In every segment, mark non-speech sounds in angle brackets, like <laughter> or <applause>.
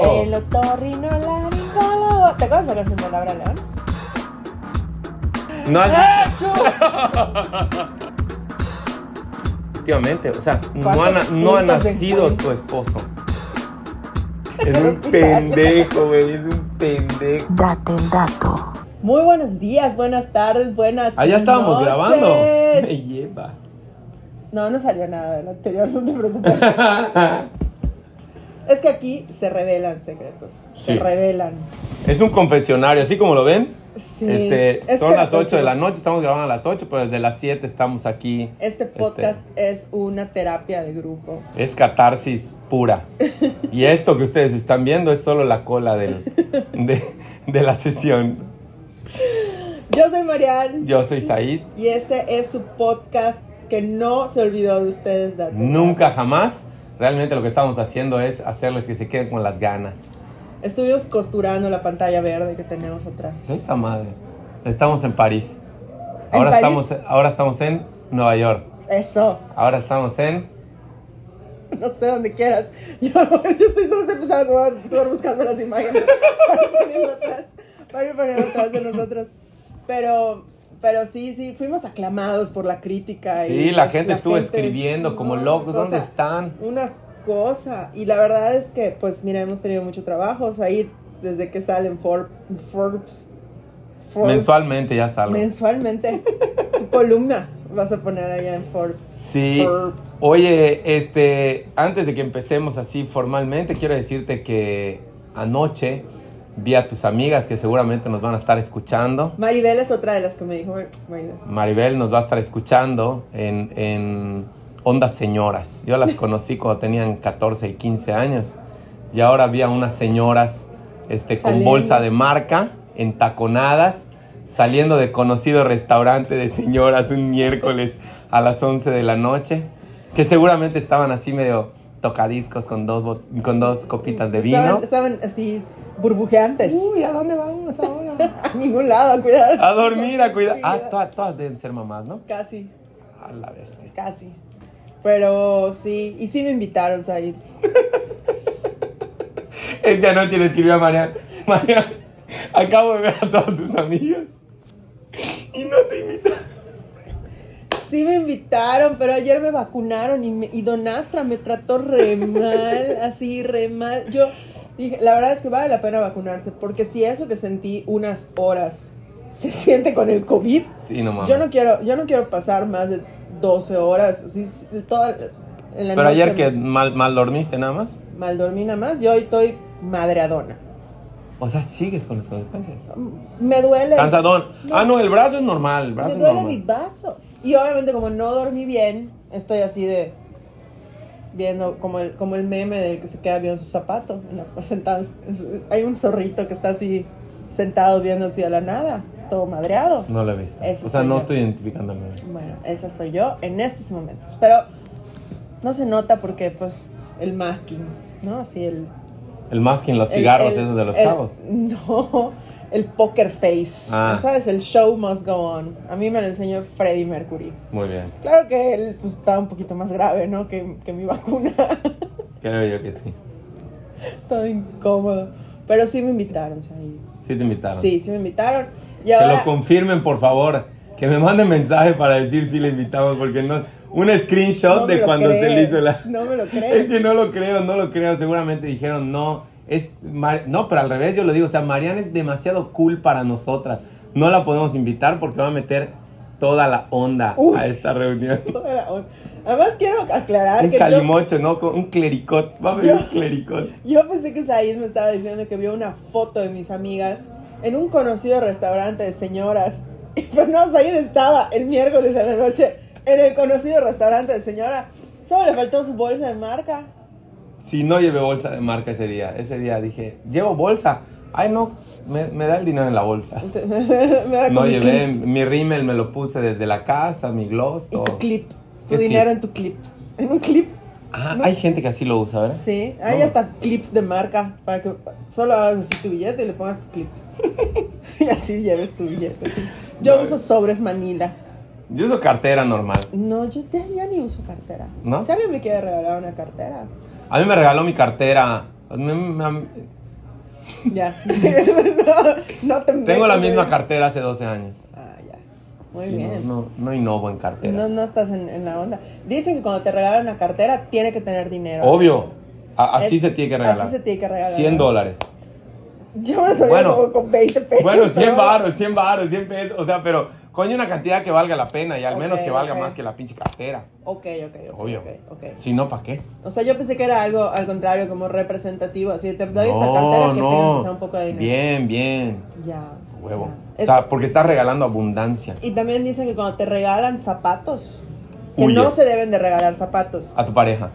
El otorrinolaringólogo. ¿Te acuerdas de la canción de León? No, ¡Ah! Efectivamente, o sea, no ha, ¿Cuántos na- no ha puntos nacido tu esposo. Es un pendejo, güey, es un pendejo. Date el dato. Muy buenos días, buenas tardes, buenas Allá estábamos noches. grabando. Me lleva. No, no salió nada del anterior, no te preocupes. <laughs> es que aquí se revelan secretos. Se revelan. Es un confesionario, así como lo ven. Sí. Este, Es son las 8 de la noche, estamos grabando a las 8, pero desde las 7 estamos aquí. Este podcast es una terapia de grupo. Es catarsis pura. Y esto que ustedes están viendo es solo la cola del- <laughs> de, de la sesión. Yo soy Marian Yo soy Said. y este es su podcast que no se olvidó de ustedes. Date Nunca jamás. Realmente lo que estamos haciendo es hacerles que se queden con las ganas. Estuvimos costurando la pantalla verde que tenemos atrás. Esta madre. Estamos en París. Ahora, París? Estamos, ahora estamos en Nueva York. Eso, Ahora estamos en... <laughs> no sé dónde quieras. Yo, <laughs> yo estoy solo empezando a estar buscando las imágenes <laughs> para ir poniendo atrás, para ir poniendo atrás de nosotros. Pero, pero sí, sí, fuimos aclamados por la crítica. y Sí, la gente estuvo escribiendo como no, locos. ¿Dónde están? Una cosa. Y la verdad es que, pues, mira, hemos tenido mucho trabajo. O sea, ahí desde que salen For- Forbes. Forbes, Mensualmente ya salgo. Mensualmente. tu columna vas a poner allá en Forbes. Sí. Forbes. Oye, este, antes de que empecemos así formalmente, quiero decirte que anoche vi a tus amigas que seguramente nos van a estar escuchando. Maribel es otra de las que me dijo Maribel. Maribel nos va a estar escuchando en, en Ondas Señoras. Yo las <laughs> conocí cuando tenían 14 y 15 años. Y ahora vi a unas señoras este, con bolsa de marca, entaconadas, saliendo de conocido restaurante de señoras un miércoles a las 11 de la noche. Que seguramente estaban así medio tocadiscos con dos, con dos copitas de vino. Estaban, estaban así burbujeantes. Uy, ¿a dónde vamos ahora? <laughs> a ningún lado, a cuidar. A dormir, a cuidar. Ah, todas, todas deben ser mamás, ¿no? Casi, A la bestia. casi. Pero sí, y sí me invitaron a ir. <laughs> Es que anoche le escribí a Mariana. Mariana, acabo de ver a todos tus amigos. Y no te invitan. Sí me invitaron, pero ayer me vacunaron y, me- y Don Astra me trató re mal, <laughs> así re mal. Yo dije, la verdad es que vale la pena vacunarse, porque si eso que sentí unas horas se siente con el COVID, Sí, no mames. yo no quiero, yo no quiero pasar más de 12 horas, así, toda, en la Pero ayer que mal, mal dormiste nada más. mal dormí nada más, yo hoy estoy madreadona. O sea, sigues con las consecuencias. Me duele. Cansadón. No. Ah, no, el brazo es normal. El brazo Me es duele normal. mi vaso. Y obviamente como no dormí bien, estoy así de viendo como el, como el meme del que se queda viendo su zapato. la- sentado, hay un zorrito que está así sentado viendo así a la nada, todo madreado. No lo he visto. Ese o sea, no yo. estoy identificándome. Bueno, esa soy yo en estos momentos. Pero no se nota porque pues el masking, ¿no? Así el... El masking, los el- cigarros el- esos de los el- chavos. <laughs> No, el poker face. Ah. ¿Sabes? El show must go on. A mí me lo enseñó Freddie Mercury. Muy bien. Claro que él pues, estaba un poquito más grave, ¿no? Que, que mi vacuna. <laughs> Creo yo que sí. Todo incómodo. Pero sí me invitaron, Said. Sí te invitaron. Sí, sí me invitaron. Y Que lo confirmen, por favor. Que me manden mensaje para decir si le invitamos, porque no. Un screenshot No de cuando se le hizo la. No me lo <laughs> Es crees. que no lo creo, no lo creo. Seguramente dijeron no. Es Mar- no, pero al revés yo lo digo. O sea, Mariana es demasiado cool para nosotras. No la podemos invitar porque va a meter toda la onda Uf. a esta reunión. <laughs> Toda la onda. Además quiero aclarar Un que yo, calimocho, ¿no? Con un clericot. Va a haber Yo- un clericot. yo pensé que Said me estaba diciendo que vio una foto de mis amigas en un conocido restaurante de señoras. <laughs> Pero no, Said estaba el miércoles en la noche en el conocido restaurante de señora. Solo le faltó su bolsa de marca. Si no llevé bolsa de marca ese día, ese día dije, llevo bolsa. Ay, no, me, me da el dinero en la bolsa. <laughs> me da No llevé, clip. mi rímel me lo puse desde la casa, mi gloss, Y todo. tu clip. ¿Qué Tu dinero clip? en tu clip. En un clip. Ah, No. hay gente que así lo usa, ¿verdad? Sí, hay No. hasta clips de marca para que solo hagas así tu billete y le pongas tu clip. <laughs> y así lleves tu billete. Yo No. uso sobres Manila. Yo uso cartera normal. No, yo ya, ya ni uso cartera. ¿No? Si alguien me quiere regalar una cartera. A mí me regaló mi cartera Ya. <laughs> <laughs> no, no te tengo la misma cartera hace 12 años. Ah, ya. Muy Sí, bien. No, no, no innovo en carteras. No, no estás en, en la onda. Dicen que cuando te regalan una cartera, tiene que tener dinero. Obvio. A- así Es- se tiene que regalar. Así se tiene que regalar. 100 dólares. Yo me sabía Bueno. como con 20 pesos. Bueno, 100 ¿no? baros, 100 baros, 100 pesos. O sea, pero coño una cantidad que valga la pena y al menos que valga más que la pinche cartera. Ok, ok, ok. Obvio. Si no, ¿para qué? O sea, yo pensé que era algo al contrario, como representativo. Así, te doy esta No, cartera que tenga no. que sea un poco de dinero. Bien, bien. Ya. Huevo. ya. O sea, Es- porque estás regalando abundancia y también dicen que cuando te regalan zapatos, que Huye. no se deben de regalar zapatos a tu pareja.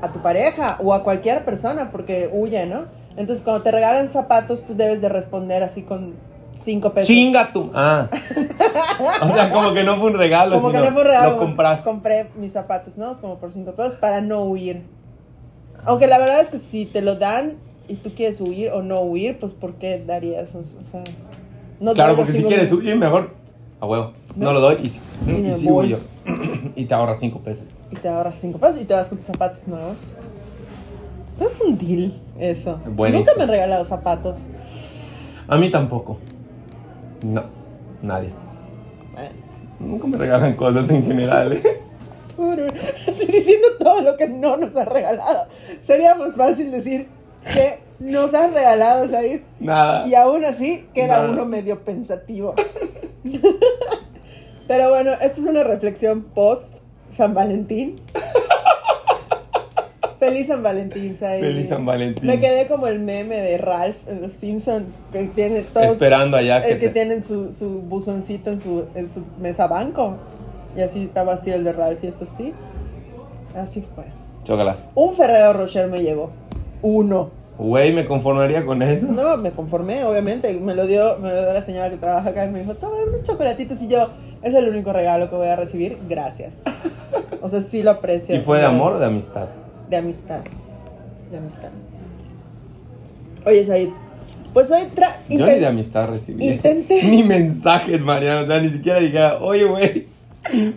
a tu pareja o a cualquier persona porque huye, ¿no? Entonces, cuando te regalan zapatos, tú debes de responder así con 5 pesos. Chinga tu. Ah. <laughs> o sea, como que no fue un regalo, Como que no fue un regalo. Lo compraste. Compré mis zapatos, ¿no? Como por 5 pesos para no huir. Aunque la verdad es que si te lo dan y tú quieres huir o no huir, pues ¿por qué darías? O sea, no Claro, porque si cinco quieres huir, mejor. A huevo. No, No. lo doy y, sí- Y y voy. huyo. <clears throat> y te ahorras 5 pesos. Y te ahorras 5 pesos y te vas con tus zapatos nuevos. Entonces es un deal eso. Buenísimo. Nunca me han regalado zapatos. A mí tampoco. No, nadie. Nunca me regalan cosas en general. ¿eh? <laughs> Así diciendo todo lo que no nos ha regalado. Sería más fácil decir que nos han regalado, ¿sabes? Nada. Y aún así queda Nada. uno medio pensativo. <laughs> Pero bueno, esta es una reflexión post San Valentín. <laughs> Feliz San Valentín. Feliz San Valentín. Me quedé como el meme de Ralph en Los Simpson que tiene todos Esperando allá que el que te- tienen su, su buzoncito en su, en su mesa banco. Y así está vacío el de Ralph y esto sí. Así fue. Chócalas. Un Ferrero Rocher me llegó. Uno. Güey, me conformaría con eso. No, me conformé, obviamente. Me lo dio, me lo dio la señora que trabaja acá y me dijo, toma unos chocolatitos y yo, es el único regalo que voy a recibir. Gracias. <laughs> O sea, sí lo aprecio. ¿Y fue de amor o de amistad? De amistad. De amistad. Oye, Said, pues hoy tra Yo ni de amistad recibí. intenté- <laughs> Ni mensajes, Mariano. O sea, ni siquiera dije, oye, güey,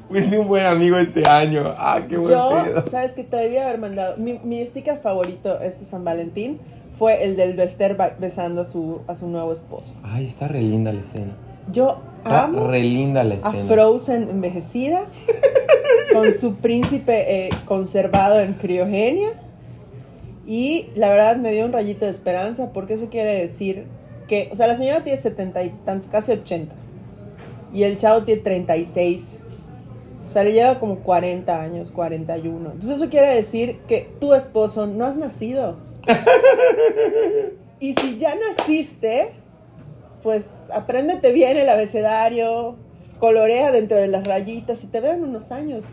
fuiste un buen amigo este año. Ah, qué buen Yo, pedo. sabes que te debía haber mandado. Mi, mi sticker favorito este San Valentín fue el del Bester besando a su, a su nuevo esposo. Ay, está re linda la escena. Yo Está amo re linda la a escena. Frozen envejecida, <laughs> con su príncipe eh, conservado en criogenia. Y la verdad me dio un rayito de esperanza, porque eso quiere decir que, o sea, la señora tiene 70 y tantos, casi 80. Y el chavo tiene 36. O sea, le lleva como 40 años, 41. Entonces eso quiere decir que tu esposo no has nacido. <laughs> y si ya naciste, pues apréndete bien el abecedario, colorea dentro de las rayitas y te veo en unos años.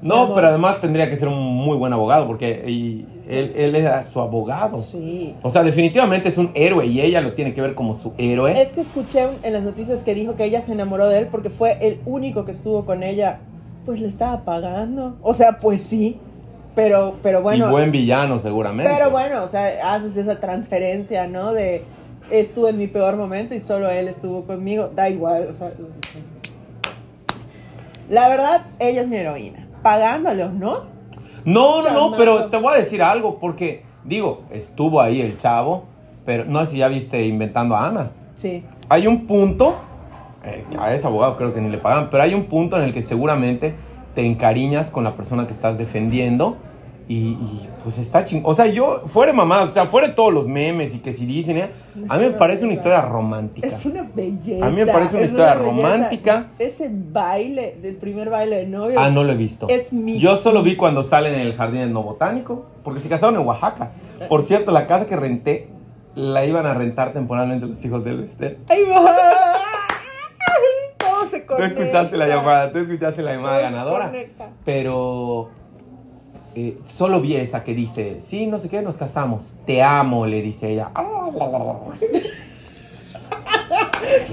No, pero además tendría que ser un muy buen abogado porque y él, él era su abogado. Sí. O sea, definitivamente es un héroe y ella lo tiene que ver como su héroe. Es que escuché en las noticias que dijo que ella se enamoró de él porque fue el único que estuvo con ella. Pues le estaba pagando. O sea, pues sí. Pero, pero bueno. y buen villano, seguramente. Pero bueno, o sea, haces esa transferencia, ¿no? De estuve en mi peor momento y solo él estuvo conmigo. Da igual, o sea. La verdad, ella es mi heroína. Pagándolo, ¿no? No, no, no, pero te voy a decir algo porque, digo, estuvo ahí el chavo, pero no sé si ya viste inventando a Ana. Sí. Hay un punto, eh, a ese abogado creo que ni le pagan, pero hay un punto en el que seguramente te encariñas con la persona que estás defendiendo y, y, pues está ching... O sea, yo, fuera mamá, o sea, fuera todos los memes y que si dicen, eh, a mí me parece una historia romántica. Es una belleza. A mí me parece una es historia romántica. Ese baile del primer baile de novios. Ah, no lo he visto. Es mi Yo solo vi cuando salen en el jardín etnobotánico, porque se casaron en Oaxaca. Por cierto, la casa que renté la iban a rentar temporalmente los hijos del Bester. ¡Ahí va! Todo se Tú conecta. escuchaste la llamada, tú escuchaste la llamada ganadora. conecta. Pero eh, solo vi esa que dice, sí, no sé qué, nos casamos. Te amo, le dice ella. <laughs>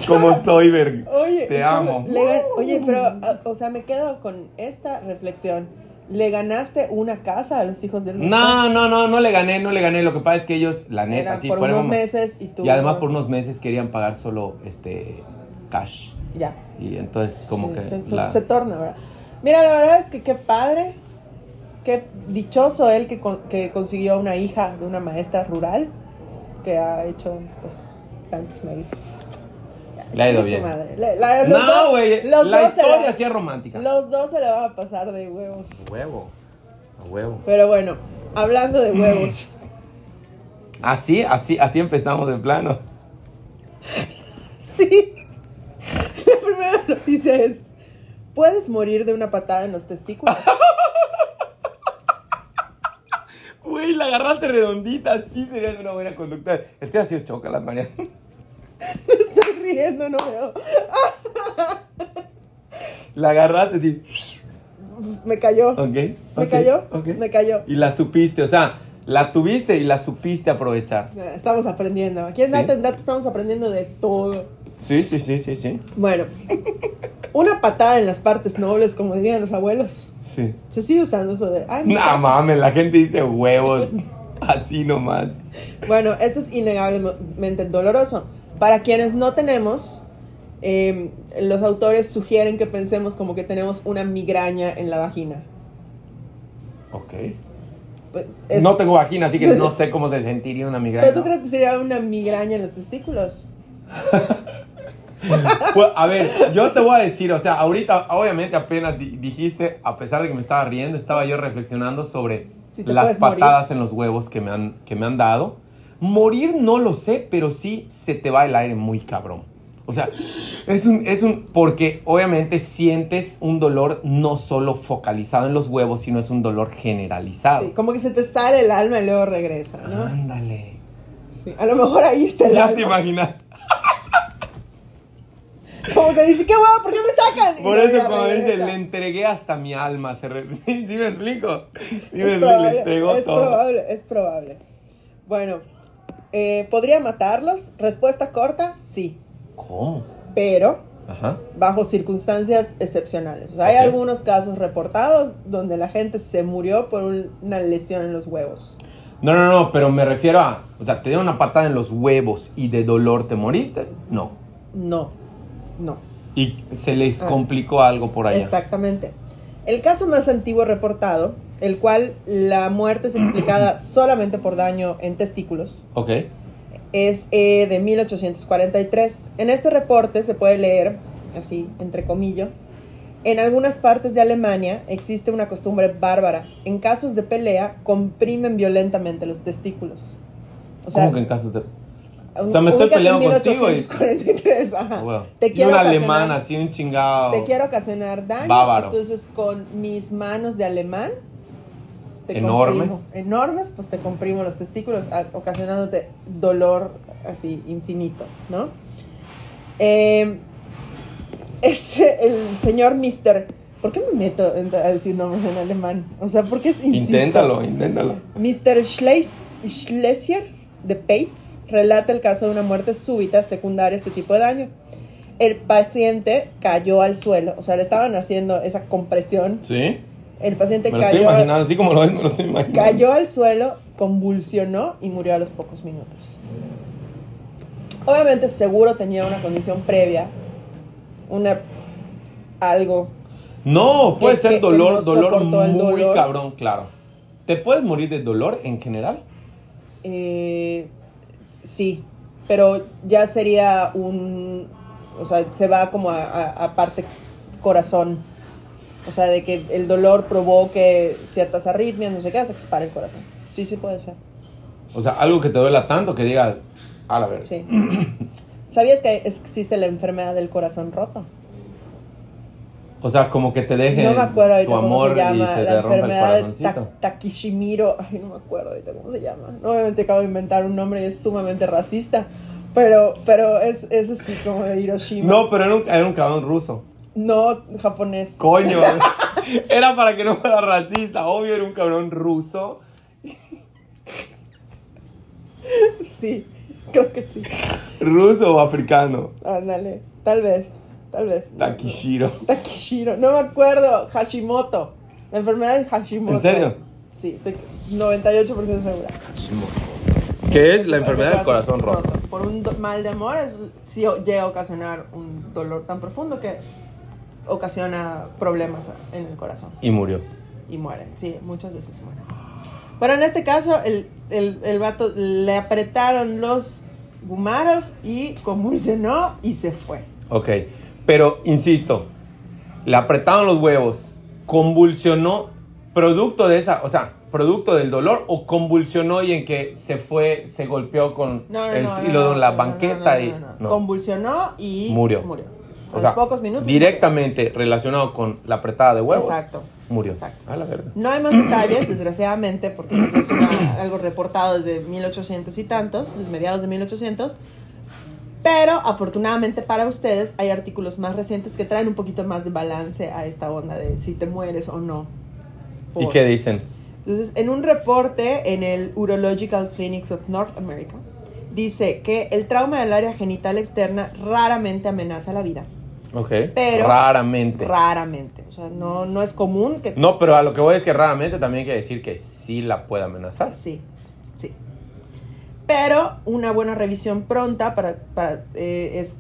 Como Soyberg. Oye, Te amo. le oye, pero, ah, o sea, me quedo con esta reflexión. ¿Le ganaste una casa a los hijos del No, no, no, no le gané, no le gané. Lo que pasa es que ellos, la neta, Era sí, por fueron unos meses y tú. Y además por unos meses querían pagar solo este cash. Ya. Y entonces como Sí, que se, se- la- se torna, ¿verdad? Mira, la verdad es que qué padre qué dichoso él que, con- que consiguió una hija de una maestra rural que ha hecho pues tantos méritos. Le ha ido Su bien. madre. La- No, güey. los La dos historia la- sí es romántica. Los dos se le van a pasar de huevos. A huevo. A huevo. Pero bueno, hablando de huevos. <laughs> Así, así, así empezamos de plano. Sí. <laughs> La primera noticia es: ¿Puedes morir de una patada en los testículos? <laughs> Güey, la agarraste redondita, sí sería una buena conducta. El tío ha sido choca, María. <laughs> Me estoy riendo, no veo. La agarraste. Me cayó. ¿Me cayó? Me cayó. Y la supiste, o sea, la tuviste y la supiste aprovechar. Estamos aprendiendo. Aquí en Sí. Data en Data estamos aprendiendo de todo. Sí, sí, sí, sí, sí. Bueno, una patada en las partes nobles, como dirían los abuelos. Sí. Se sigue usando eso de. No partes. mames, la gente dice huevos. <laughs> Así nomás. Bueno, esto es innegablemente doloroso. Para quienes no tenemos, eh, los autores sugieren que pensemos como que tenemos una migraña en la vagina. Ok. Pues, es- No tengo vagina, así que no <laughs> sé cómo se sentiría una migraña. ¿Pero tú crees que sería una migraña en los testículos? <laughs> <laughs> Pues, a ver, yo te voy a decir, o sea, ahorita, obviamente apenas di- dijiste, a pesar de que me estaba riendo, estaba yo reflexionando sobre Si las morir. patadas en los huevos que me, han, que me han dado. Morir no lo sé, pero sí se te va el aire muy cabrón. O sea, es un, es un, porque obviamente sientes un dolor no solo focalizado en los huevos, sino es un dolor generalizado. Sí, como que se te sale el alma y luego regresa, ¿no? Ándale. Sí, a lo mejor ahí está el Ya alma. te imaginas. Como que dice, qué huevo, ¿por qué me sacan? Y Por eso cuando dice, le entregué hasta mi alma, se re- <laughs> ¿sí me explico? ¿Sí me Es explico? probable, le entregó es todo. probable, es probable. Bueno, eh, ¿podría matarlos? Respuesta corta, sí. ¿Cómo? Pero Ajá. bajo circunstancias excepcionales. O sea, hay algunos casos reportados donde la gente se murió por un- una lesión en los huevos. No, no, no, pero me refiero a, o sea, te dieron una patada en los huevos y de dolor te moriste. No. No, no. Y se les Ah. complicó algo por allá. Exactamente. El caso más antiguo reportado, el cual la muerte es explicada <clears throat> solamente por daño en testículos, Ok. es eh, de 1843. En este reporte se puede leer, así, entre comillas, en algunas partes de Alemania existe una costumbre bárbara. En casos de pelea, comprimen violentamente los testículos. O sea, ¿Cómo que en casos de.? O sea, me estoy peleando contigo y- 1843, ajá. Wow. Te y un alemán así, un chingado. Te quiero ocasionar daño. Bávaro. Entonces, con mis manos de alemán. te Enormes. comprimo. Enormes, pues te comprimo los testículos, a- ocasionándote dolor así infinito, ¿no? Eh, <laughs> es el señor Mister. ¿Por qué me meto a decir nombres en alemán? O sea, ¿por qué es insisto? Inténtalo, inténtalo. Mr. Schleis- Schlesier de Pates relata el caso de una muerte súbita secundaria a este tipo de daño. El paciente cayó al suelo, o sea, le estaban haciendo esa compresión. ¿Sí? El paciente Me lo estoy cayó, imaginando, así como lo me lo estoy imaginando. cayó al suelo, convulsionó y murió a los pocos minutos. Obviamente, seguro tenía una condición previa, una algo. No, puede que- ser que- que dolor, no dolor muy dolor. cabrón, claro. ¿Te puedes morir de dolor en general? Eh, sí, pero ya sería un. O sea, se va como a, a- a parte corazón. O sea, de que el dolor provoque ciertas arritmias, no sé qué, hasta que se pare el corazón. Sí, sí puede ser. O sea, algo que te duela tanto que diga, a la ver. Sí. ¿Sabías que existe la enfermedad del corazón roto? O sea, como que te deje no me acuerdo ahorita tu cómo amor se llama. y se la te rompe el corazoncito. Ta- Takishimiro. Ay, no me acuerdo ahorita cómo se llama. Obviamente acabo de inventar un nombre y es sumamente racista. Pero, pero es, es así como de Hiroshima. No, pero era un, era un cabrón ruso. No japonés. Coño. <laughs> era para que no fuera racista. Obvio era un cabrón ruso. Sí, creo que sí. ¿Ruso o africano? Ándale. Tal vez. Tal vez. Takishiro. <laughs> Takishiro. No me acuerdo. Hashimoto. La enfermedad de Hashimoto. ¿En serio? Sí, estoy 98% segura. ¿Qué es la enfermedad del corazón roto? Por un mal de amor, es, sí llega a ocasionar un dolor tan profundo que ocasiona problemas en el corazón. Y murió. y mueren. Sí, muchas veces mueren. Pero en este caso, el, el, el vato le apretaron los gumaros y convulsionó y se fue. Ok, pero insisto, le apretaron los huevos, convulsionó producto de esa, o sea, producto del dolor o convulsionó y en que se fue, se golpeó con No, no, el no, filo de la banqueta no, no, y. Convulsionó y Murió. murió. A O los sea, pocos minutos. directamente relacionado con la apretada de murió. huevos. Exacto. Murió. Exacto. A la verga. No hay más detalles, desgraciadamente, porque es una- algo reportado desde 1800 y tantos, desde mediados de 1800. Pero afortunadamente para ustedes hay artículos más recientes que traen un poquito más de balance a esta onda de si te mueres o no. ¿Y Por- qué dicen? Entonces, en un reporte en el Urological Clinics of North America, dice que el trauma del área genital externa raramente amenaza la vida. Ok. Pero- raramente. Raramente. O sea, no, no es común que... no, pero a lo que voy es que raramente también hay que decir que sí la puede amenazar. Sí. Pero una buena revisión pronta para, eh, es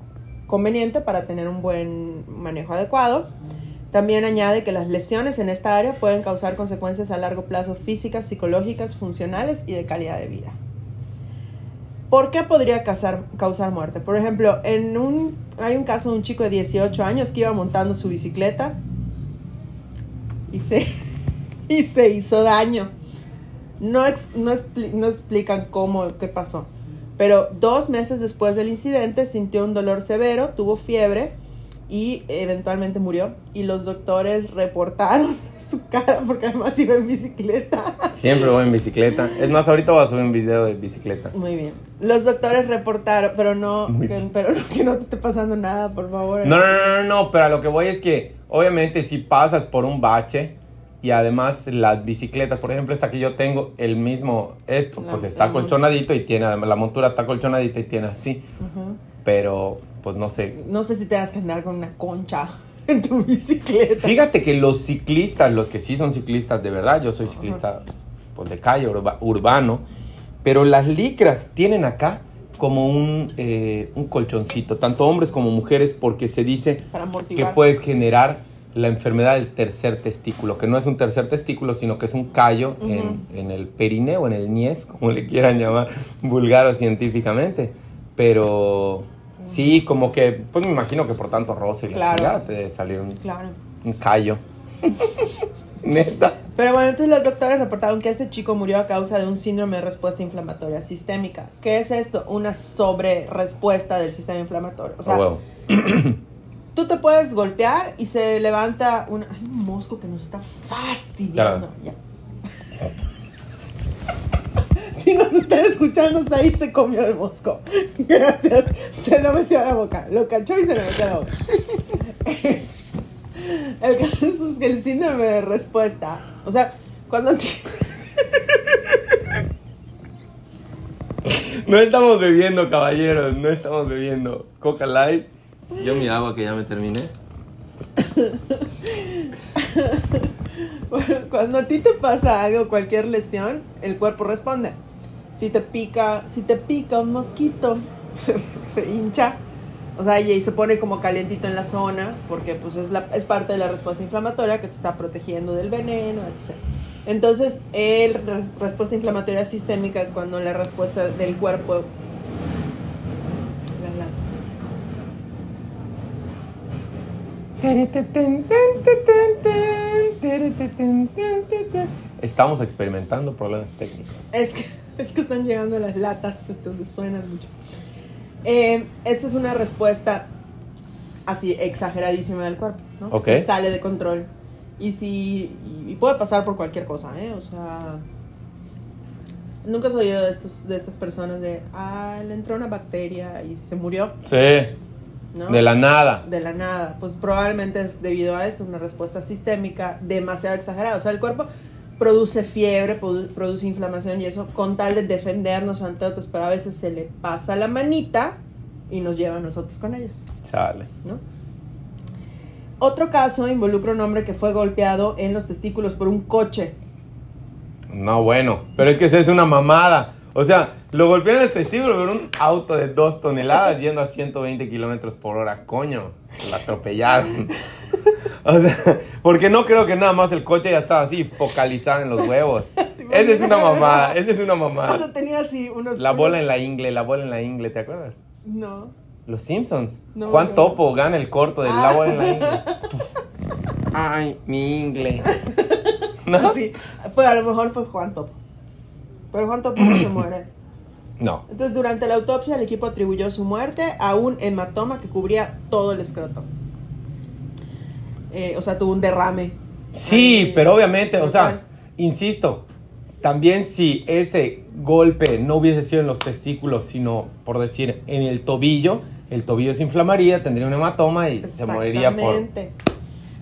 conveniente para tener un buen manejo adecuado. También añade que las lesiones en esta área pueden causar consecuencias a largo plazo físicas, psicológicas, funcionales y de calidad de vida. ¿Por qué podría causar, causar muerte? Por ejemplo, en un, hay un caso de un chico de 18 años que iba montando su bicicleta y se, <laughs> y se hizo daño. No, ex- no, expli- no explican cómo, qué pasó. Pero dos meses después del incidente sintió un dolor severo, tuvo fiebre y eventualmente murió. Y los doctores reportaron <laughs> su cara porque además iba en bicicleta. Siempre voy en bicicleta. Es más, ahorita voy a subir un video de bicicleta. Muy bien. Los doctores reportaron, pero no, que, pero que no te esté pasando nada, por favor. No, no, no, no, no, pero a lo que voy es que obviamente si pasas por un bache y además las bicicletas, por ejemplo, esta que yo tengo, el mismo, esto, La- pues está colchonadito y tiene, además la montura está colchonadita y tiene así, Ujú. pero pues no sé. No sé si tengas que andar con una concha <laughs> en tu bicicleta. Fíjate que los ciclistas, los que sí son ciclistas de verdad, yo soy ciclista pues, de calle, urba- urbano, pero las licras tienen acá como un, eh, un colchoncito, tanto hombres como mujeres, porque se dice que puedes generar la enfermedad del tercer testículo, que no es un tercer testículo, sino que es un callo en, en el perineo, en el niés, como le quieran llamar, vulgar o científicamente. Pero sí, como que, pues me imagino que por tanto roce y la Claro. chingada te debe salir un, Claro. un callo. <laughs> Neta. Pero bueno, entonces los doctores reportaron que este chico murió a causa de un síndrome de respuesta inflamatoria sistémica. ¿Qué es esto? Una sobre respuesta del sistema inflamatorio. O sea, huevo. <clears throat> tú te puedes golpear y se levanta un, hay un mosco que nos está fastidiando. Ya. <laughs> Si nos están escuchando, Said se comió el mosco. <laughs> Gracias. Se lo metió a la boca. Lo cachó y se lo metió a la boca. <laughs> El caso es que el síndrome de respuesta, o sea, cuando No estamos bebiendo, caballeros, no estamos bebiendo Coca Light. Yo mi agua que ya me terminé. <laughs> cuando a ti te pasa algo, cualquier lesión, el cuerpo responde. Si te pica, si te pica un mosquito, <laughs> se, hincha, o sea, y, se pone como calientito en la zona, porque pues es, la, es parte de la respuesta inflamatoria que te está protegiendo del veneno, etc. Entonces, re- respuesta inflamatoria sistémica es cuando la respuesta del cuerpo... Las latas. Estamos experimentando problemas técnicos. Es que, es que están llegando las latas, entonces suenan mucho. Eh, esta es una respuesta así exageradísima del cuerpo, ¿no? Ok. Se sale de control. Y si. Y, y puede pasar por cualquier cosa, ¿eh? O sea. Nunca has oído de, estos, de estas personas de. Ah, le entró una bacteria y se murió, Sí, ¿no? de la nada. de la nada. Pues probablemente es debido a eso, una respuesta sistémica demasiado exagerada. O sea, el cuerpo produce fiebre, produ- produce inflamación y eso con tal de defendernos ante otros, pero a veces se le pasa la manita y nos lleva a nosotros con ellos, Chale. ¿no? Otro caso involucra a un hombre que fue golpeado en los testículos por un coche. No, bueno, pero es que esa es una mamada. O sea, lo golpearon el testículo por un auto de dos toneladas yendo a 120 kilómetros por hora. Coño, lo atropellaron. <laughs> O sea, porque no creo que nada más el coche ya estaba así focalizado en los huevos. <laughs> Esa es una mamada, esa es una O mamada. sea, tenía así unos... La bola en la ingle, la bola en la ingle, ¿te acuerdas? No. Los Simpsons. No, Juan no. Topo gana el corto del Ah. la bola en la ingle. <laughs> Ay, mi ingle. ¿No? Sí, pues a lo mejor fue Juan Topo. Pero Juan Topo no se muere. <clears throat> No. Entonces, durante la autopsia, el equipo atribuyó su muerte a un hematoma que cubría todo el escroto. Eh, o sea, tuvo un derrame. Sí, pero obviamente, o sea, insisto, también si ese golpe no hubiese sido en los testículos, sino por decir en el tobillo, el tobillo se inflamaría, tendría un hematoma y se moriría por.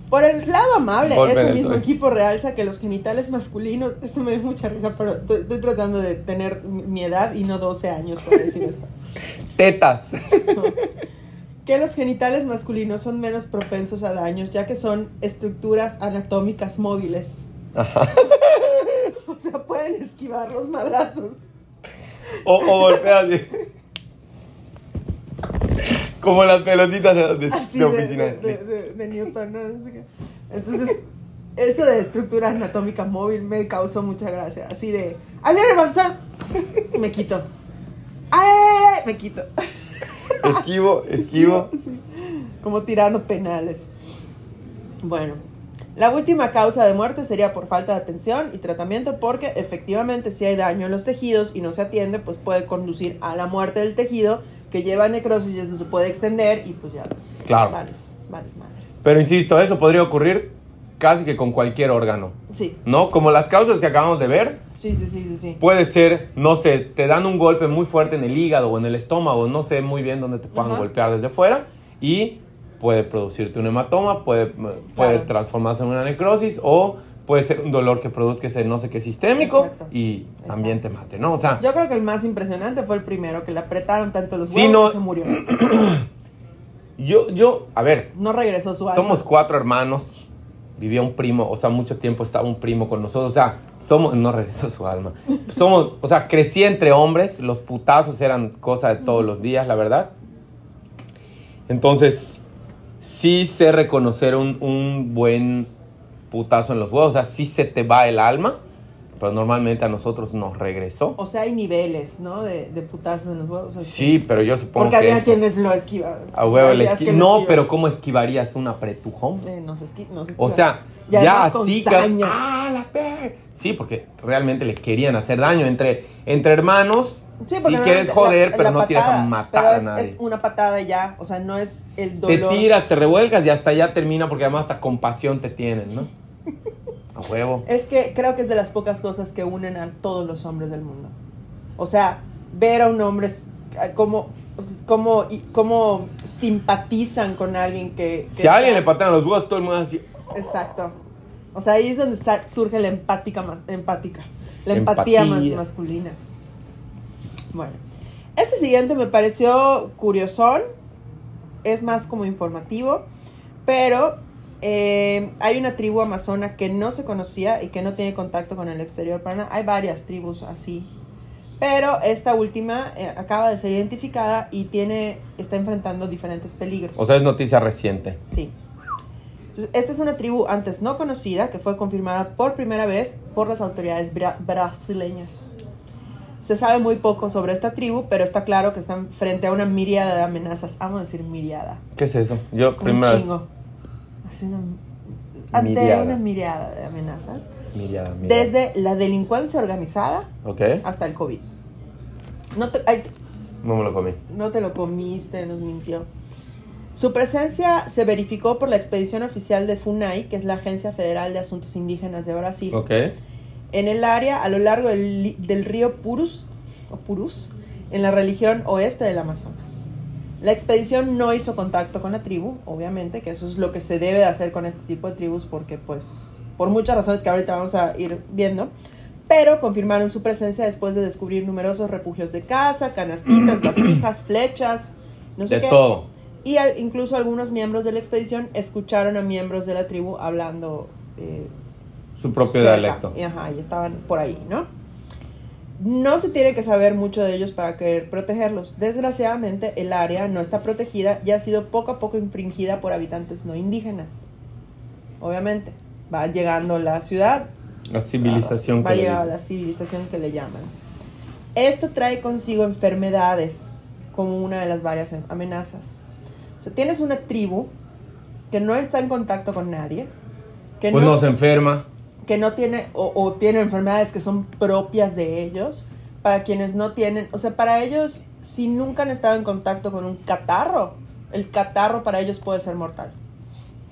Por el lado amable, en este el mismo equipo realza que los genitales masculinos, esto me dio mucha risa, pero estoy, estoy tratando de tener mi edad y no 12 años para decir esto. <laughs> Tetas. <laughs> que los genitales masculinos son menos propensos a daños, ya que son estructuras anatómicas móviles. <laughs> o sea, pueden esquivar los madrazos. O, o golpeas Como las pelotitas de, de- Así de de, oficina. de- de- de- Newton, ¿no? No sé qué. Entonces, eso de estructura anatómica móvil me causó mucha gracia. Así de, ¡ay, balsón! <laughs> Me quito. ¡Ay! Me quito. <laughs> Esquivo, esquivo. Sí. Como tirando penales. Bueno, la última causa de muerte sería por falta de atención y tratamiento porque efectivamente si hay daño en los tejidos y no se atiende, pues puede conducir a la muerte del tejido que lleva necrosis y eso se puede extender y pues ya Claro. vales, vales madres. Pero insisto, eso podría ocurrir casi que con cualquier órgano. Sí, ¿No? Como las causas que acabamos de ver, sí, sí, sí, sí, sí. puede ser, no sé, te dan un golpe muy fuerte en el hígado o en el estómago, no sé muy bien dónde te puedan Ajá. golpear desde fuera y puede producirte un hematoma, puede, puede Claro. transformarse en una necrosis o puede ser un dolor que produzca ese no sé qué sistémico Exacto. y también te mate, ¿no? O sea, Yo creo que el más impresionante fue el primero, que le apretaron tanto los huevos no- que se murió. <clears throat> yo, yo, a ver, No regresó su alma. somos cuatro hermanos. Vivía un primo, o sea, mucho tiempo estaba un primo con nosotros. O sea, somos. No regresó su alma. Somos, o sea, crecí entre hombres. Los putazos eran cosa de todos los días, la verdad. Entonces, sí sé reconocer un, un buen putazo en los huevos. O sea, sí se te va el alma. Pero normalmente a nosotros nos regresó. O sea, hay niveles, ¿no? De, de putazos en los huevos. Sí, pero yo supongo Porque que. había quienes lo esquivaban. A huevo le esqui- No, pero ¿cómo esquivarías un apretujón? Eh, no se esqui- O sea, Y ya con así que. ¡Ah, la per! Sí, porque realmente le querían hacer daño. Entre, entre hermanos, Sí, sí, porque quieres joder, la- pero la no patada, a matar pero a nadie. es una patada ya, o sea, no es el te dolor. tiras, te revuelcas y hasta ya termina porque además hasta compasión te tienen, ¿no? <laughs> A huevo. Es que creo que es de las pocas cosas que unen a todos los hombres del mundo. O sea, ver a un hombre como cómo, y- cómo simpatizan con alguien que... que Si a alguien le patean los huevos, todo el mundo así. Exacto. O sea, ahí es donde está- surge la empática, empática. La empatía más Empatía. masculina. Bueno. Este siguiente me pareció curiosón. Es más como informativo. Pero eh, hay una tribu amazona que no se conocía y que no tiene contacto con el exterior para nada. Hay varias tribus así. Pero esta última eh, acaba de ser identificada y tiene, está enfrentando diferentes peligros. O sea, es noticia reciente. Sí. Entonces, esta es una tribu antes no conocida que fue confirmada por primera vez por las autoridades bra- brasileñas. Se sabe muy poco sobre esta tribu, pero está claro que están frente a una miriada de amenazas. Vamos a decir miriada. ¿Qué es eso? Yo primero. un chingo. Así una, ante Miriada. una miriada de amenazas. Mira, mira. Desde la delincuencia organizada hasta el COVID. No te, ay, No me lo comí. no te lo comiste, nos mintió. Su presencia se verificó por la expedición oficial de FUNAI, que es la Agencia Federal de Asuntos Indígenas de Brasil, Ok. En el área a lo largo del, del río Purus, o Purus, en la región oeste del Amazonas. La expedición no hizo contacto con la tribu, obviamente, que eso es lo que se debe de hacer con este tipo de tribus, porque pues, por muchas razones que ahorita vamos a ir viendo, pero confirmaron su presencia después de descubrir numerosos refugios de caza, canastitas, <clears throat> vasijas, flechas, no sé De qué. todo. Y al- incluso algunos miembros de la expedición escucharon a miembros de la tribu hablando eh, Su propio cerca. dialecto. Y, ajá, y estaban por ahí, ¿no? No se tiene que saber mucho de ellos para querer protegerlos. Desgraciadamente, el área no está protegida y ha sido poco a poco infringida por habitantes no indígenas. obviamente. Va llegando la ciudad. La civilización Va que le llegando a dicen. la civilización que le llaman. Esto trae consigo enfermedades como una de las varias em- amenazas. O sea, tienes una tribu que no está en contacto con nadie, que Pues no, no se enferma. Que no tiene o, o tiene enfermedades que son propias de ellos, para quienes no tienen, o sea, para ellos, si nunca han estado en contacto con un catarro, el catarro para ellos puede ser mortal.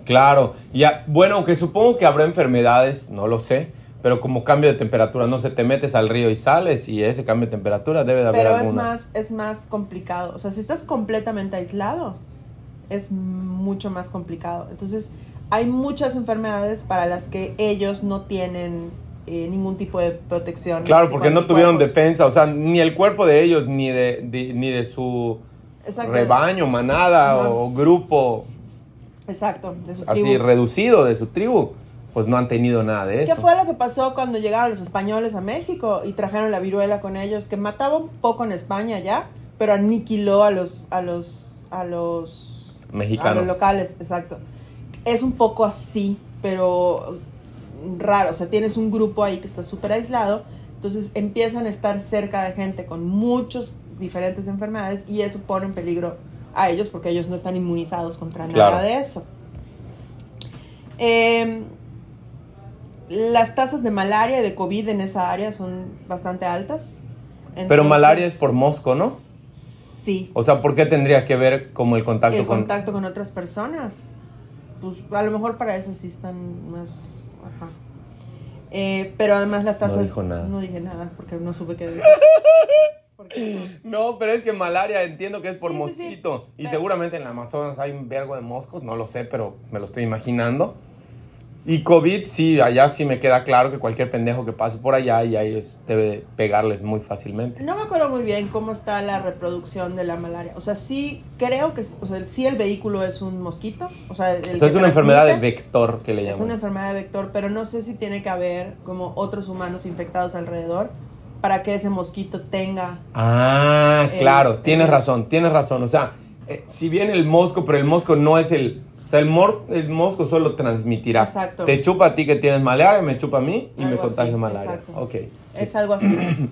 Claro. Y a- bueno, aunque supongo que habrá enfermedades, no lo sé. Pero como cambio de temperatura, no sé, te metes al río y sales y ese cambio de temperatura debe de haber Pero es más, es más complicado. O sea, si estás completamente aislado, es mucho más complicado. Entonces, hay muchas enfermedades para las que ellos no tienen eh, ningún tipo de protección. Claro, porque no tuvieron defensa, o sea, ni el cuerpo de ellos, ni de, de- ni de su rebaño, manada o grupo Exacto, de su así tribu. reducido de su tribu, pues no han tenido nada de ¿Qué eso. fue lo que pasó cuando llegaron los españoles a México y trajeron la viruela con ellos? Que mataba un poco en España ya, pero aniquiló a los, a los, a los, Mexicanos. a los locales, exacto. Es un poco así, pero raro. O sea, tienes un grupo ahí que está súper aislado, entonces empiezan a estar cerca de gente con muchas diferentes enfermedades y eso pone en peligro a ellos porque ellos no están inmunizados contra Claro. nada de eso. Em, las tasas de malaria y de COVID en esa área son bastante altas. Pero malaria es por mosco, ¿no? Sí, O sea, ¿por qué tendría que ver como el contacto el con... contacto con otras personas. Pues a lo mejor para eso sí están más. Ajá. Eh, pero además las tasas. dijo nada. No dije nada porque no supe qué decir. <laughs> No, pero es que malaria entiendo que es por Sí, sí, sí. mosquito. Y Pero- seguramente en la Amazonas hay un vergo de moscos, no lo sé, pero me lo estoy imaginando. Y COVID, sí, allá sí me queda claro que cualquier pendejo que pase por allá y ahí es- debe de pegarles muy fácilmente. No me acuerdo muy bien cómo está la reproducción de la malaria. O sea, sí creo que, o sea, sí el vehículo es un mosquito. O sea, el O sea, es una enfermedad de vector que le Es llaman. una enfermedad de vector, pero no sé si tiene que haber como otros humanos infectados alrededor para que ese mosquito tenga Ah, El- claro, tienes el- razón, tienes razón. O sea, eh, si bien el mosco, pero el mosco no es el... O sea, el, mor- el mosco solo transmitirá. Exacto. Te chupa a ti que tienes malaria, me chupa a mí y me así, malaria. exacto. Ok. sí. Es algo así. <clears throat>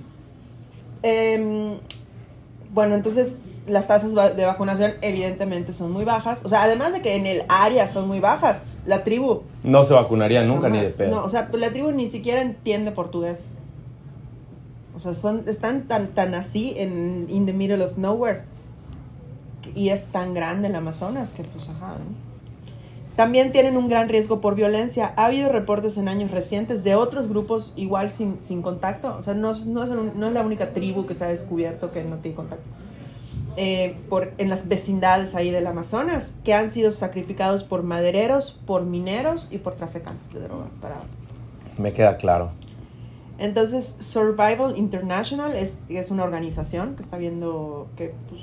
Em, bueno, entonces las tasas de vacunación evidentemente son muy bajas. O sea, además de que en el área son muy bajas, la tribu... No se vacunaría nunca ni de pedo. No, o sea, la tribu ni siquiera entiende portugués. O sea, son, están tan, tan así en in the middle of nowhere. Y es tan grande el Amazonas que pues ajá, ¿no? También tienen un gran riesgo por violencia. Ha habido reportes en años recientes de otros grupos igual sin, sin contacto. O sea, no, es- no es, el- no es la única tribu que se ha descubierto que no tiene contacto. Eh, por, en las vecindades ahí del Amazonas, que han sido sacrificados por madereros, por mineros y por traficantes de droga. Para... Me queda claro. Entonces, Survival International es, es una organización que está viendo, que pues,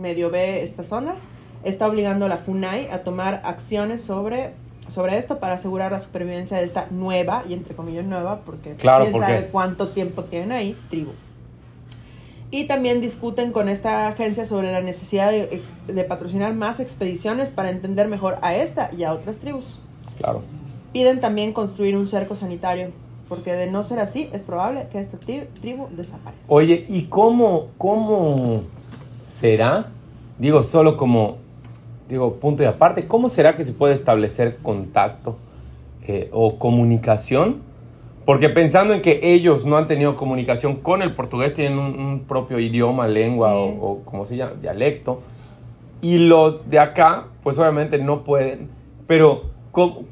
medio ve estas zonas, está obligando a la FUNAI a tomar acciones sobre, sobre esto para asegurar la supervivencia de esta nueva, y entre comillas nueva, porque Claro, quién porque- sabe cuánto tiempo tienen ahí, tribu. Y también discuten con esta agencia sobre la necesidad de, de patrocinar más expediciones para entender mejor a esta y a otras tribus. Claro. Piden también construir un cerco sanitario, porque de no ser así, es probable que esta tri- tribu desaparezca. Oye, ¿y cómo, cómo será? Digo, solo como, digo, punto y aparte, ¿cómo será que se puede establecer contacto eh, o comunicación? Porque pensando en que ellos no han tenido comunicación con el portugués, tienen un, un propio idioma, lengua Sí. o, o como se llama, dialecto. Y los de acá, pues obviamente no pueden. Pero, ¿cómo,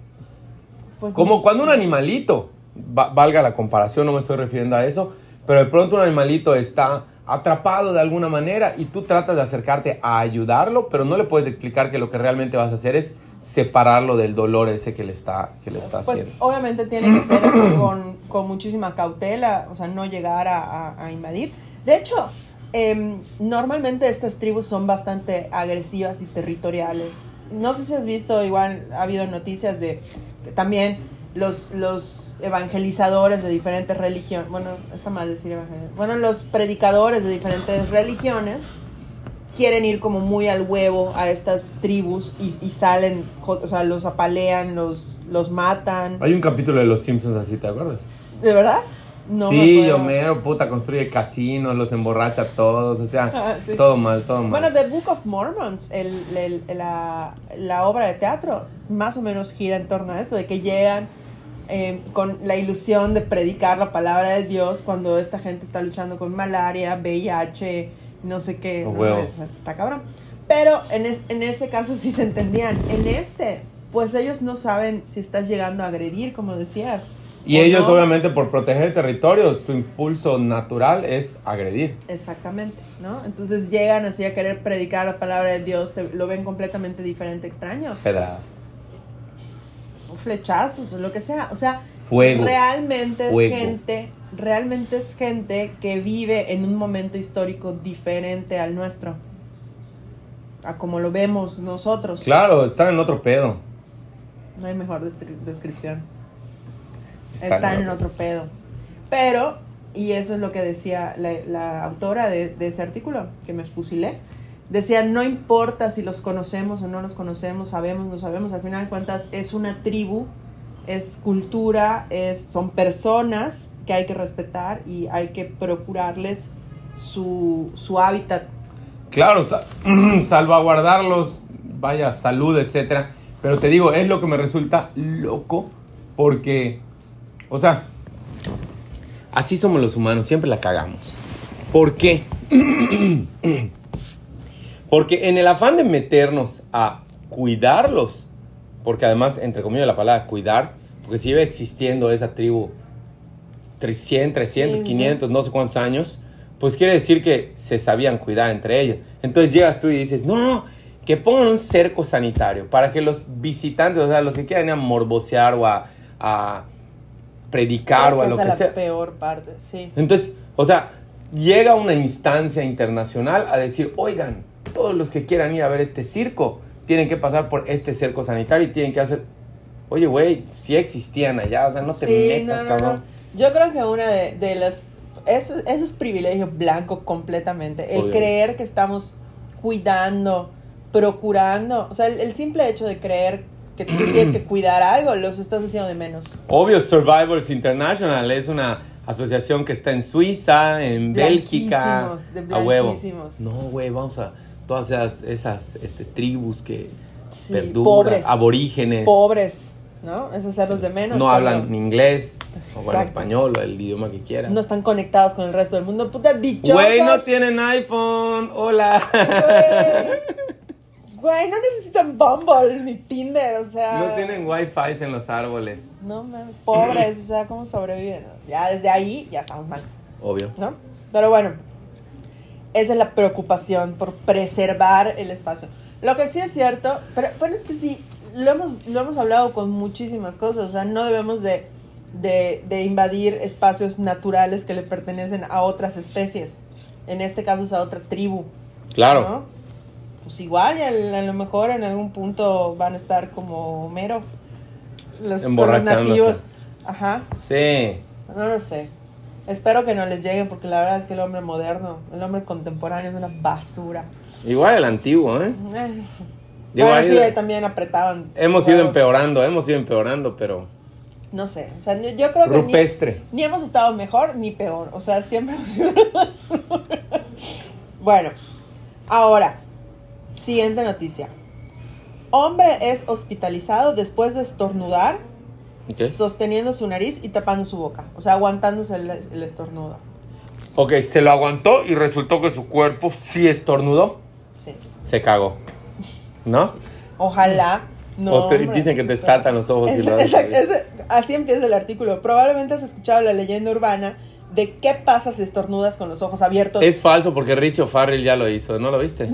Pues como no cuando un sé. animalito, va- valga la comparación, no me estoy refiriendo a eso, pero de pronto un animalito está atrapado de alguna manera y tú tratas de acercarte a ayudarlo, pero no le puedes explicar que lo que realmente vas a hacer es separarlo del dolor ese que le está, que le está Pues haciendo. obviamente tiene que ser <coughs> con, con muchísima cautela, o sea, no llegar a, a- a invadir. De hecho, em, normalmente estas tribus son bastante agresivas y territoriales. No sé si has visto, igual ha habido noticias de que también los, los evangelizadores de diferentes religiones, bueno, está mal decir evangelizadores, bueno, los predicadores de diferentes religiones quieren ir como muy al huevo a estas tribus y, y salen, o sea, los apalean, los, los matan. Hay un capítulo de Los Simpsons así, ¿te acuerdas? ¿De verdad? No sí. Homero, puta, construye casinos, los emborracha a todos, o sea, Ah, sí. todo mal, todo mal. Bueno, The Book of Mormons, el, el- la, la obra de teatro, más o menos gira en torno a esto, de que llegan eh, con la ilusión de predicar la palabra de Dios cuando esta gente está luchando con malaria, VIH, no sé qué. Oh, está cabrón. Pero en, es- en ese caso sí se entendían. En este, pues ellos no saben si estás llegando a agredir, como decías. y ellos, no. obviamente, por proteger el territorio, su impulso natural es agredir. Exactamente, ¿no? Entonces llegan así a querer predicar la palabra de Dios, te- lo ven completamente diferente, extraño. Pedrada. Flechazos o lo que sea. O sea, Fuego. realmente es Fuego. gente, realmente es gente que vive en un momento histórico diferente al nuestro. A como lo vemos nosotros. Claro, están en otro pedo. No hay mejor descripción. Están Están, en otro pedo. Pero, y eso es lo que decía la, la autora de, de ese artículo, que me fusilé, decía, no importa si los conocemos o no los conocemos, sabemos, no sabemos, al final de cuentas es una tribu, es cultura, es, son personas que hay que respetar y hay que procurarles su, su hábitat. Claro, sa- <clears throat> salvaguardarlos, vaya, salud, etcétera. Pero te digo, es lo que me resulta loco porque, o sea, así somos los humanos, siempre la cagamos. ¿Por qué? <clears throat> Porque en el afán de meternos a cuidarlos, porque además, entre comillas, la palabra cuidar, porque sigue existiendo esa tribu 300, 300, Sí, sí. 500, no sé cuántos años, pues quiere decir que se sabían cuidar entre ellos. Entonces llegas tú y dices, no, no, que pongan un cerco sanitario para que los visitantes, o sea, los que quieran ir a morbosear o a, a predicar o a lo esa que es la sea. peor parte, sí. Entonces, o sea, llega una instancia internacional a decir, oigan, todos los que quieran ir a ver este circo tienen que pasar por este cerco sanitario y tienen que hacer... Oye, güey, sí existían allá, o sea, no te Sí, metas, no, no, cabrón. no. Yo creo que una de, de las... Eso, eso es privilegio blanco completamente. El creer que estamos cuidando, procurando. O sea, el, el simple hecho de creer que tú tienes que cuidar algo, los estás haciendo de menos. Obvio, Survivors International es una asociación que está en Suiza, en Bélgica. De A huevo. No, güey, vamos a todas esas, esas este, tribus que Sí, perduran, pobres. aborígenes. Pobres, ¿no? Es hacerlos de menos. no hablan ni inglés, o bueno, español, o el idioma que quieran. No están conectados con el resto del mundo. Puta, dichosos. Güey, no tienen iPhone. Hola. Güey. <laughs> Güey, no necesitan Bumble ni Tinder, o sea. No tienen wifi en los árboles. No, mames, pobres, o sea, ¿cómo sobreviven? Ya desde ahí ya estamos mal, Obvio. ¿no? Pero bueno, esa es la preocupación por preservar el espacio. Lo que sí es cierto, pero bueno, es que sí, lo hemos, lo hemos hablado con muchísimas cosas, o sea, no debemos de, de, de invadir espacios naturales que le pertenecen a otras especies. En este caso es a otra tribu. Claro. ¿no? Pues igual, y a, lo mejor en algún punto van a estar como Homero. Los, los nativos. Ajá, Sí. no lo sé. Espero que no les lleguen porque la verdad es que el hombre moderno, el hombre contemporáneo es una basura. Igual el antiguo, ¿eh? Ay. Digo, Ahora ahí sí, también apretaban. Hemos ido empeorando, hemos ido empeorando, pero No sé, o sea, yo- creo que ni, rupestre. ni hemos estado mejor ni peor. O sea, siempre hemos sido <laughs> Bueno, ahora, siguiente noticia. Hombre es hospitalizado después de estornudar, Ok. sosteniendo su nariz y tapando su boca. O sea, aguantándose el, el estornudo. Ok, se lo aguantó y resultó que su cuerpo sí estornudó. Sí. Se cagó. ¿No? Ojalá. No, o te- dicen que te saltan los ojos y Es- lo esa- ese- así empieza el artículo. Probablemente has escuchado la leyenda urbana de qué pasa si estornudas con los ojos abiertos. Es falso porque Richo Farrell ya lo hizo, ¿no lo viste?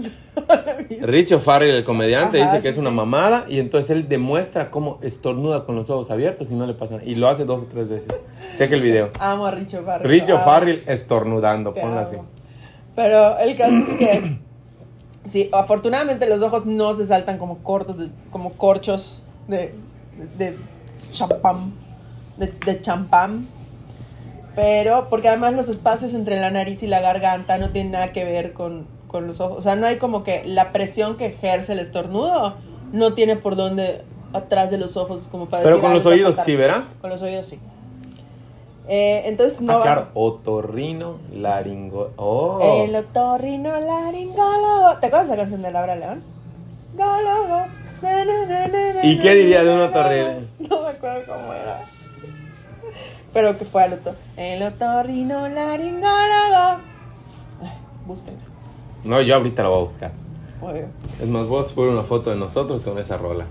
<laughs> Richo Farrell, el comediante, Ajá, dice que sí, es una sí. mamada y entonces él demuestra cómo estornuda con los ojos abiertos y no le pasa nada. Y lo hace dos o tres veces. Cheque el video. Amo a Richo Farrell. Richo Farrell estornudando, te ponlo amo. así. Pero el caso es que, <clears throat> sí, afortunadamente los ojos no se saltan como cortos, de- como corchos de, de, de champán, de, de champán. Pero, porque además los espacios entre la nariz y la garganta no tienen nada que ver con, con los ojos. O sea, no hay como que la presión que ejerce el estornudo no tiene por dónde atrás de los ojos como para Pero decir, con "Ah, los oídos sacar". sí, ¿verdad? Con los oídos sí. Eh, entonces no ah, claro. Otorrino, laringo. Oh. El otorrino laringólogo. ¿Te acuerdas de esa canción de Laura León? Gólogo. na, na, na, na, na, ¿Y qué diría de un otorrino? No me acuerdo cómo era. Pero que fue al otor. El otorrino laringólogo. Ay, búsquenlo. No, yo ahorita lo voy a buscar. Es más, voy a subir una foto de nosotros con esa rola.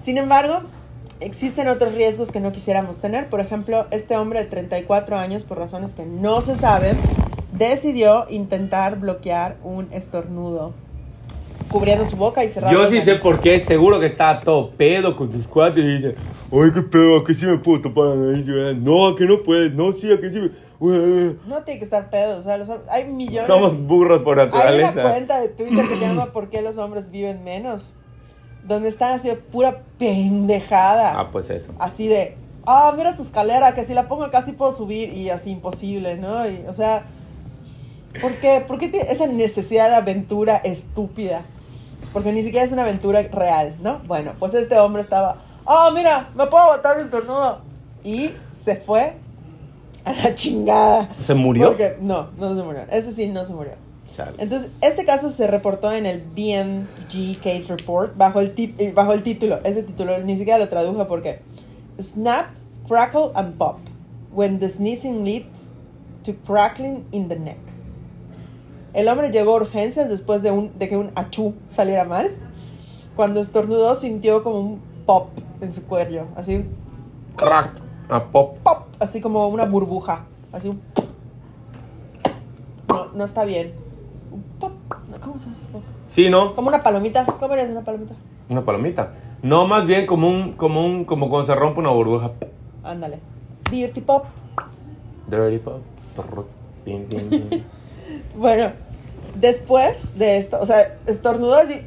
Sin embargo, existen otros riesgos que no quisiéramos tener. Por ejemplo, este hombre de 34 años, por razones que no se saben, decidió intentar bloquear un estornudo, cubriendo su boca y cerrando Yo sí sé por qué, seguro que estaba todo pedo con tus cuates y dice, ay, qué pedo, que sí me puedo tapar la nariz. No, que no puedes, no, sí, que sí me... No tiene que estar pedo, o sea, los hay millones. Somos burros por hay una naturaleza. cuenta de Twitter que se llama <clears throat> ¿Por qué los hombres viven menos? Donde están así de pura pendejada. Ah, pues eso. así de, ah, mira esta escalera, que si la pongo acá sí puedo subir y así imposible, ¿no? Y, o sea, ¿por qué? ¿Por qué tiene esa necesidad de aventura estúpida? Porque ni siquiera es una aventura real, ¿no? Bueno, pues este hombre estaba, ah, mira, me puedo botar mi estornudo. Y se fue a la chingada. ¿Se murió? Porque, no, no se murió. Ese sí no se murió. Chale. Entonces, este caso se reportó en el BMG Case Report bajo el, tip- eh, bajo el título. Ese título ni siquiera lo traduje porque Snap, crackle and pop when the sneezing leads to crackling in the neck. El hombre llegó a urgencias después de, un, de que un achú saliera mal. Cuando estornudó sintió como un pop en su cuello, así Crack. Ah, pop. pop, así como una burbuja, así un no, no está bien. Un pop, ¿cómo se hace pop? Sí, ¿no? Como una palomita, ¿cómo eres una palomita? Una palomita. No, más bien como un, como un, como cuando se rompe una burbuja. Ándale. Dirty pop. Dirty pop. Trrr, tin, tin, tin. <laughs> Bueno, después de esto, o sea, estornudó así,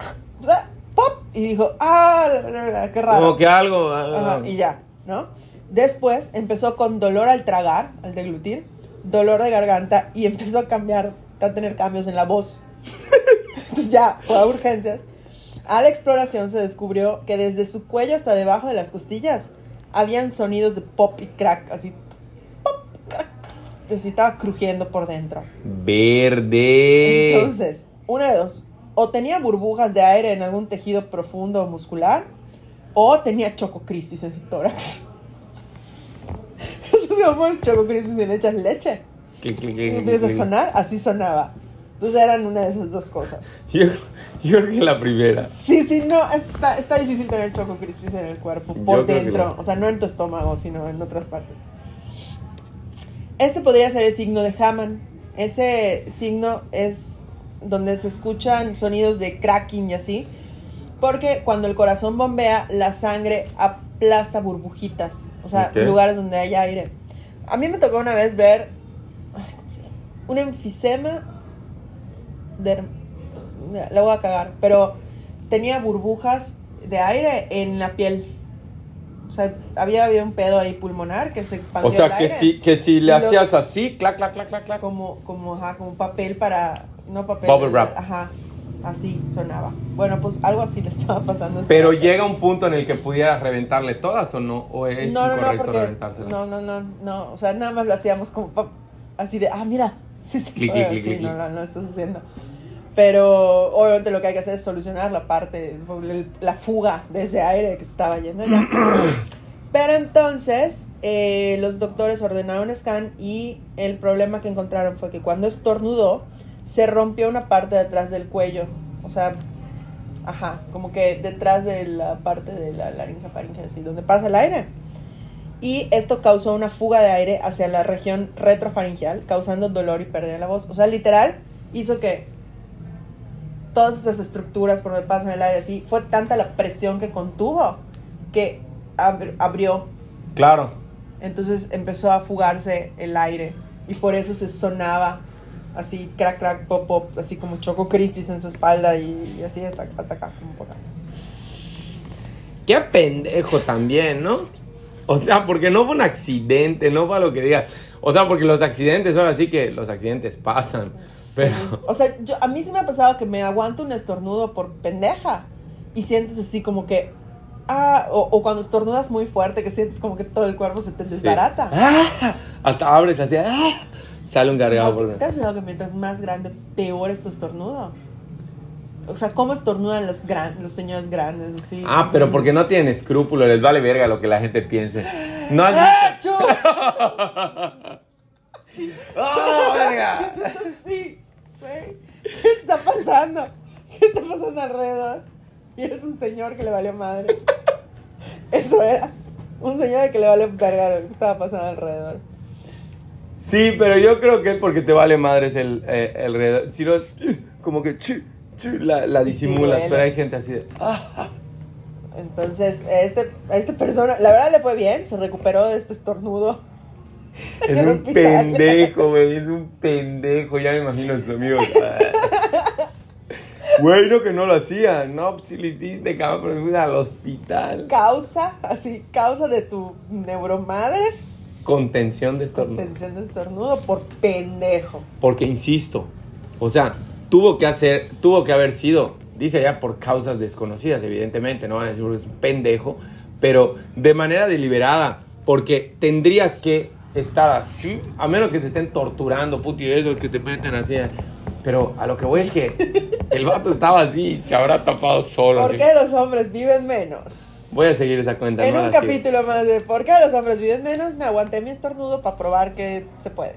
pop, y dijo, ah, la, la, la, qué raro. Como que algo. Ajá, y ya, ¿no? Después empezó con dolor al tragar, al deglutir, dolor de garganta y empezó a cambiar, a tener cambios en la voz. <laughs> Entonces ya, fue a urgencias. A la exploración se descubrió que desde su cuello hasta debajo de las costillas habían sonidos de pop y crack, así, y así estaba crujiendo por dentro. Verde. Entonces, una de dos. O tenía burbujas de aire en algún tejido profundo o muscular, o tenía choco crispis en su tórax. Eso se llama choco crispis y le echas leche. Y empieza a sonar, así sonaba. Entonces eran una de esas dos cosas. Yo, yo creo que la primera. Sí, sí, no, está, está difícil tener choco crispis en el cuerpo, por Yo dentro. O sea, no en tu estómago, sino en otras partes. Este podría ser el signo de Hammond. Ese signo es donde se escuchan sonidos de cracking y así. Porque cuando el corazón bombea, la sangre aplasta burbujitas. O sea, lugares donde hay aire. A mí me tocó una vez ver un enfisema de... La voy a cagar, pero tenía burbujas de aire en la piel. O sea, había habido un pedo ahí pulmonar que se expandió O sea, que aire. si, que si le hacías así, clac, clac, clac, clac, clac. Como, como, ajá, como papel para... No papel. Bubble wrap. Ajá, así sonaba. Bueno, pues algo así le <laughs> estaba pasando. este Pero llega un punto en el que pudieras reventarle todas o no, o es no, no, no, incorrecto porque... reventárselas. No, no, no, no. O sea, nada más lo hacíamos como así de, ah, mira, sí se Clic, clic, clic, Sí, clic, no, clic. no, no estás haciendo. Pero obviamente lo que hay que hacer es solucionar la parte, la fuga de ese aire que se estaba yendo ya. <coughs> Pero entonces eh, los doctores ordenaron scan y el problema que encontraron fue que cuando estornudó se rompió una parte de atrás del cuello. O sea, ajá, como que detrás de la parte de la laringe faringe, así, donde pasa el aire. Y esto causó una fuga de aire hacia la región retrofaringeal, causando dolor y pérdida de la voz. O sea, literal, hizo que todas estas estructuras por donde pasa el aire así, fue tanta la presión que contuvo que ab- abrió. Claro. Entonces empezó a fugarse el aire y por eso se sonaba así, crack, crack, pop, pop, así como choco crispis en su espalda y, y así hasta, hasta acá, como por acá. Qué pendejo también, ¿no? O sea, porque no fue un accidente, no fue lo que diga. O sea, porque los accidentes, ahora sí que los accidentes pasan. Pero. O sea, yo, a mí sí me ha pasado que me aguanto un estornudo por pendeja y sientes así como que. Ah, o, o cuando estornudas muy fuerte, que sientes como que todo el cuerpo se te desbarata. ¡Ah! Hasta abres así. ¡ah! Sale un gargado No, por ¿Te has fijado que mientras más grande, peor es tu estornudo? O sea, ¿cómo estornudan los, gran, los señores grandes? Así? Ah, pero porque no tienen escrúpulos, les vale verga lo que la gente piense. No has visto. ¡Achú! ¡Ah, verga! <laughs> sí, güey. ¿Qué está pasando? ¿Qué está pasando alrededor? Y es un señor que le valió madres. Eso era. Un señor que le valió verga lo que estaba pasando alrededor. Sí, pero yo creo que es porque te vale madres el, eh, el alrededor. Si no, como que chu, chu, la, la disimulas. pero hay gente así de. "Ah". Entonces, este, a esta persona, la verdad le fue bien, se recuperó de este estornudo. <laughs> Es un hospital. pendejo, güey. Es un pendejo. Ya me imagino a sus amigos. <laughs> Güey, no que no lo hacía. No, pues sí lo hiciste, cabrón, pero me fui al hospital. Causa, así, causa de tu neuromadres, Contención de estornudo. tensión de estornudo por pendejo. Porque insisto, o sea, tuvo que hacer, tuvo que haber sido, dice allá por causas desconocidas, evidentemente, no van a decir es un pendejo, pero de manera deliberada, porque tendrías que estar así, a menos que te estén torturando, puto, y esos que te meten así. Pero a lo que voy es que <laughs> el vato estaba así, se habrá tapado solo. ¿Por así. qué los hombres viven menos? Voy a seguir esa cuenta. En no un sigo. capítulo más de ¿Por qué los hombres viven menos? Me aguanté mi estornudo para probar que se puede.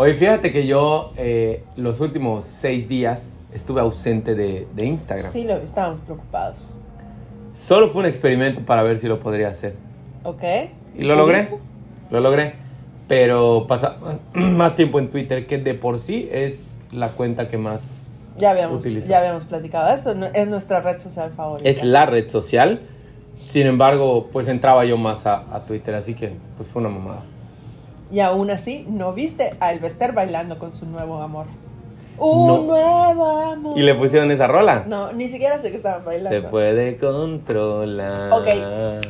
Oye, fíjate que yo eh, los últimos seis días estuve ausente de, de Instagram. Sí, lo estábamos preocupados. Solo fue un experimento para ver si lo podría hacer. ¿Ok? Y lo logré. ¿Pudiste? Lo logré. Pero pasa <clears throat> más tiempo en Twitter, que de por sí es la cuenta que más Ya habíamos, Utiliza. ya habíamos platicado esto. Es nuestra red social favorita. es la red social. Sin embargo, pues entraba yo más a, a Twitter, así que pues fue una mamada. Y aún así, no viste a Elvester bailando con su nuevo amor. Un No. nuevo amor. ¿Y le pusieron esa rola? No, ni siquiera sé que estaban bailando. Se puede controlar. Ok,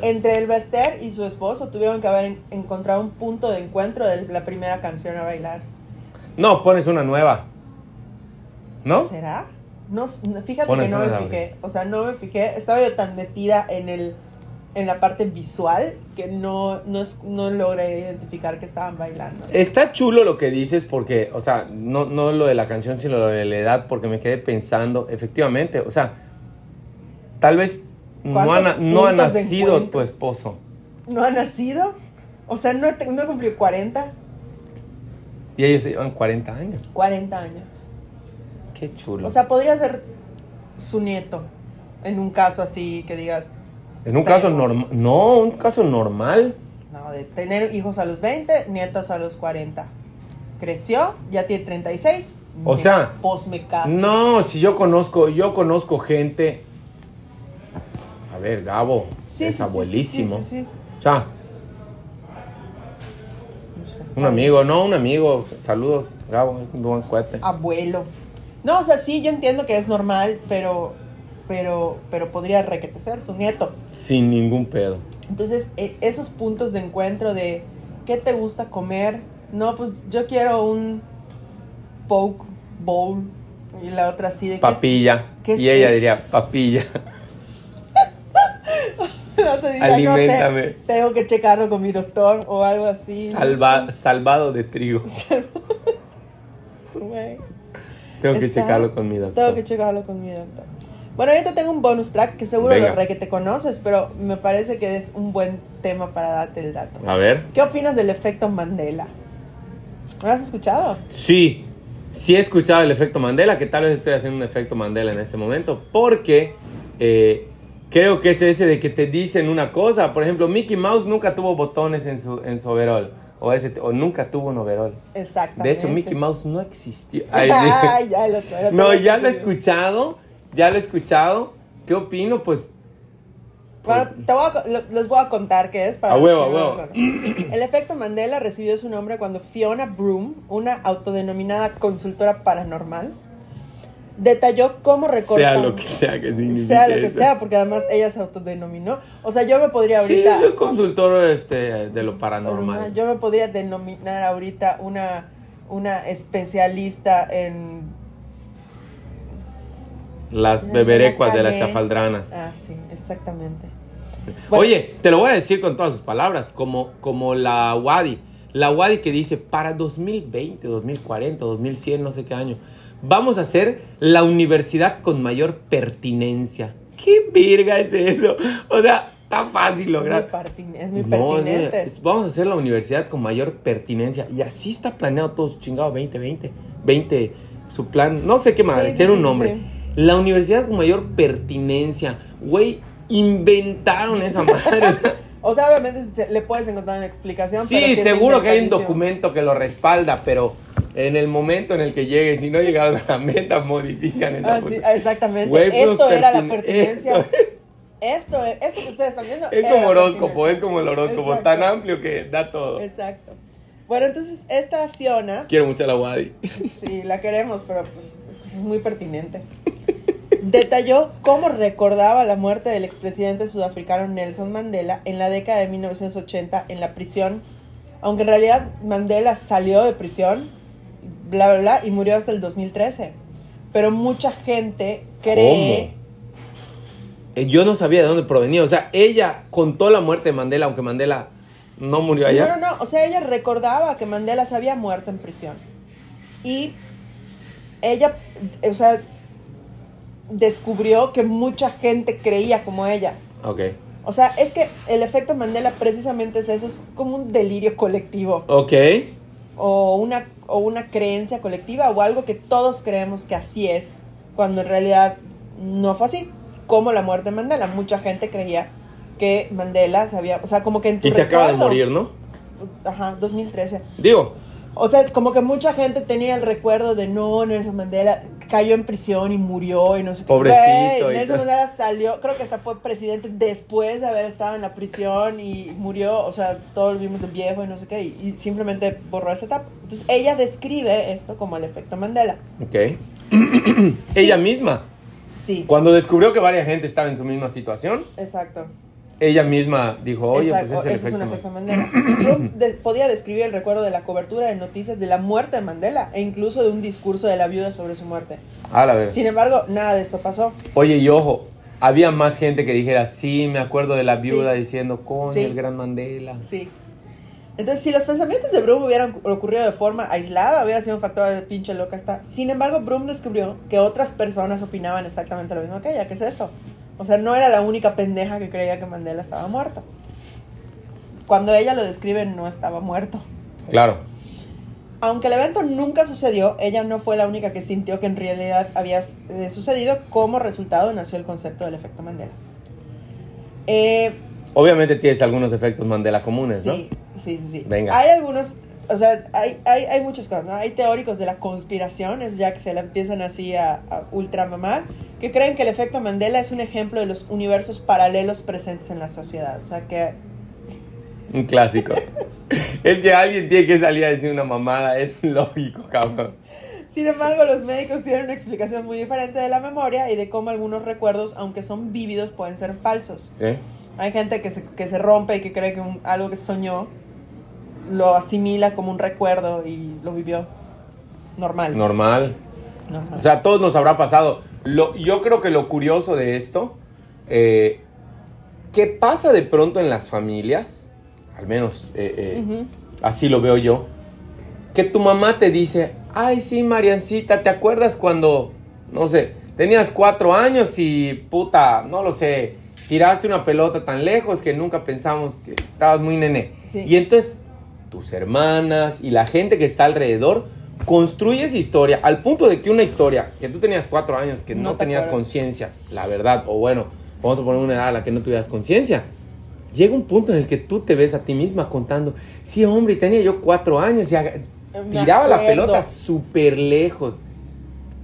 entre Elvester y su esposo tuvieron que haber en- encontrado un punto de encuentro de la primera canción a bailar. No, pones una nueva. ¿no? ¿Será? No, fíjate Pones que no me fijé. O sea, no me fijé. Estaba yo tan metida en el en la parte visual que no, no, es- no logré identificar que estaban bailando. Está chulo lo que dices porque, o sea, no, no lo de la canción, sino lo de la edad, porque me quedé pensando, efectivamente, o sea, tal vez no ha, ¿Cuántos na- no ha nacido tu esposo. ¿No ha nacido? O sea, no, no cumplió 40, Y ellos se llevan 40 años. 40 años. Qué chulo. O sea, podría ser su nieto. En un caso así que digas, en un caso normal, no, un caso normal. no, de tener hijos a los 20, nietos a los 40. Creció, ya tiene 36. O me- sea, Pues me caso. No, si yo conozco, yo conozco gente. A ver, Gabo, Sí, es sí, abuelísimo. sí, sí, sí. O sea, un amigo, no, un amigo. Saludos, Gabo, un buen cuate. Abuelo. No, o sea, sí, yo entiendo que es normal, pero, pero, pero podría requetecer su nieto. Sin ningún pedo. Entonces, e- esos puntos de encuentro de qué te gusta comer, no, pues yo quiero un poke bowl y la otra así de ¿qué es- Papilla. qué es y ella diría, papilla. <laughs> la otra diría, "No sé, Aliméntame. tengo que checarlo con mi doctor o algo así. no Salva- sé. salvado de trigo. <laughs> Tengo que Está- checarlo con mi doctor. Tengo que checarlo con mi doctor. Bueno, ahorita tengo un bonus track que seguro Venga. lo re que te conoces, pero me parece que es un buen tema para darte el dato. A ver. ¿Qué opinas del efecto Mandela? ¿Lo has escuchado? Sí, sí he escuchado el efecto Mandela, que tal vez estoy haciendo un efecto Mandela en este momento, porque eh, creo que es ese de que te dicen una cosa. Por ejemplo, Mickey Mouse nunca tuvo botones en su, en su overall, o, ese, o nunca tuvo un overall. Exactamente. De hecho, Mickey Mouse no existió. <laughs> Ay, sí. Ya el otro No, ya lo he te escuchado, ya lo he escuchado. ¿Qué opino? Pues Bueno, te voy a lo- les voy a contar qué es para A huevo, a huevo. <clears throat> El efecto Mandela recibió su nombre cuando Fiona Broom, una autodenominada consultora paranormal, detalló cómo recortar. Sea lo que sea que signifique Sea lo que eso. sea, porque además ella se autodenominó. O sea, yo me podría Sí, ahorita. soy consultor este, de lo paranormal. Yo me podría denominar ahorita una, una especialista en. Las beberecuas de las chafaldranas. Ah, sí, exactamente. Bueno, Oye, te lo voy a decir con todas sus palabras, como, como la Wadi. La Wadi que dice, para 2020, 2040, 2100, no sé qué año, vamos a ser la universidad con mayor pertinencia. ¿Qué verga es eso? O sea, está fácil lograr. es muy No, pertinente. es- vamos a ser la universidad con mayor pertinencia. Y así está planeado todo su chingado 2020. 20, su plan, no sé qué madre, Sí, sí, tiene un nombre. sí. La universidad con mayor pertinencia. Güey, inventaron esa madre. <laughs> O sea, obviamente le puedes encontrar una explicación. pero sí, seguro que hay un documento que lo respalda, pero en el momento en el que llegue, si no llegaron a la meta, modifican esa Ah, sí, exactamente. Güey, esto era la pertine- pertinencia. esto- Esto, es- esto que ustedes están viendo. Es como horóscopo, es como el horóscopo, Exacto. tan amplio que da todo. Exacto. Bueno, entonces esta Fiona, Quiero mucho a la Wadi. sí, la queremos, pero pues, es muy pertinente. <laughs> Detalló cómo recordaba la muerte del expresidente sudafricano Nelson Mandela en la década de 1980 en la prisión, aunque en realidad Mandela salió de prisión, bla, bla, bla, y murió hasta el 2013. Pero mucha gente cree... Eh, Yo no sabía de dónde provenía. O sea, ella contó la muerte de Mandela, aunque Mandela no murió allá. No, no, no. O sea, ella recordaba que Mandela se había muerto en prisión. Y ella, o sea, descubrió que mucha gente creía como ella. Ok. O sea, es que el efecto Mandela precisamente es eso, es como un delirio colectivo. Ok. O una, o una creencia colectiva o algo que todos creemos que así es, cuando en realidad no fue así. Como la muerte de Mandela. Mucha gente creía que Mandela se había, o sea, como que en tu Y se acaba de morir, ¿no? Ajá, 2013. Digo, O sea, como que mucha gente tenía el recuerdo de no, Nelson Mandela cayó en prisión y murió y no sé qué. Pobrecito Nelson. Mandela salió, creo que hasta fue presidente después de haber estado en la prisión y murió, o sea, todos vimos de viejo y no sé qué, y, y simplemente borró esa etapa. Entonces ella describe esto como el efecto Mandela. ok. <clears throat> ella misma, Sí, cuando descubrió que varias gente estaba en su misma situación, exacto. Ella misma dijo, oye, Exacto, pues es el ese es un efecto. efecto Mandela. De- podía describir el recuerdo de la cobertura de noticias de la muerte de Mandela e incluso de un discurso de la viuda sobre su muerte. Ah, la verdad. Sin embargo, nada de esto pasó. Oye, y ojo, había más gente que dijera, sí, me acuerdo de la viuda Sí. diciendo, con Sí. el gran Mandela. Sí. Entonces, si los pensamientos de Broom hubieran ocurrido de forma aislada, hubiera sido un factor de pinche loca está. Sin embargo, Broom descubrió que otras personas opinaban exactamente lo mismo que ella. ¿Qué es eso? O sea, no era la única pendeja que creía que Mandela estaba muerto. Cuando ella lo describe, no estaba muerto. Claro. Aunque el evento nunca sucedió, ella no fue la única que sintió que en realidad había eh, sucedido. Como resultado nació el concepto del efecto Mandela. Eh, Obviamente tienes algunos efectos Mandela comunes, ¿no? Sí, sí, sí, sí. Venga. Hay algunos, o sea, hay, hay, hay muchas cosas, ¿no? Hay teóricos de la conspiración, es ya que se la empiezan así a, a ultramamar, que creen que el efecto Mandela es un ejemplo de los universos paralelos presentes en la sociedad. O sea, que Un clásico. es que alguien tiene que salir a decir una mamada, es lógico, cabrón. Sin embargo, los médicos tienen una explicación muy diferente de la memoria y de cómo algunos recuerdos, aunque son vívidos, pueden ser falsos. ¿Eh? Hay gente que se, que se rompe y que cree que un- algo que soñó lo asimila como un recuerdo y lo vivió normal. Normal. Normal. O sea, a todos nos habrá pasado. Lo, yo creo que lo curioso de esto, eh, ¿qué pasa de pronto en las familias? Al menos eh, eh, así lo veo yo. Que tu mamá te dice, ay sí, Mariancita, ¿te acuerdas cuando, no sé, tenías cuatro años y puta, no lo sé, tiraste una pelota tan lejos que nunca pensamos que estabas muy nene? Sí. Y entonces tus hermanas y la gente que está alrededor construyes historia al punto de que una historia que tú tenías cuatro años, que no, No te tenías conciencia, la verdad, o bueno, vamos a poner una edad a la que no tuvieras conciencia. Llega un punto en el que tú te ves a ti misma contando, sí, hombre, tenía yo cuatro años y tiraba la pelota súper lejos.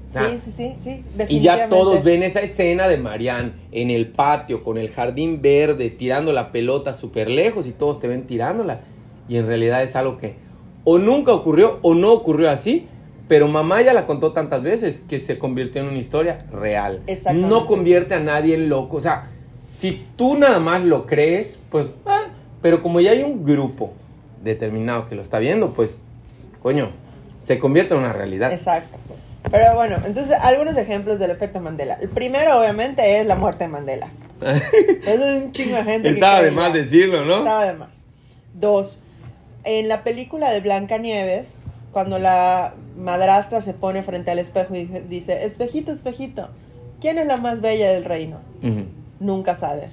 Sí, Ah. sí, sí, sí. Y ya todos ven esa escena de Marianne en el patio con el jardín verde tirando la pelota súper lejos y todos te ven tirándola. Y en realidad es algo que o nunca ocurrió o no ocurrió así, Pero mamá ya la contó tantas veces que se convirtió en una historia real. Exactamente. No convierte a nadie en loco. O sea, si tú nada más lo crees, pues... ah, pero como ya hay un grupo determinado que lo está viendo, pues, coño, se convierte en una realidad. Exacto. Pero bueno, entonces algunos ejemplos del efecto Mandela. El primero, obviamente, es la muerte de Mandela. <laughs> Eso es un chingo de gente. que Estaba de cree más decirlo, ¿no? Estaba de más. Dos, en la película de Blancanieves, cuando la madrastra se pone frente al espejo y dice, espejito, espejito, ¿quién es la más bella del reino? Nunca sale.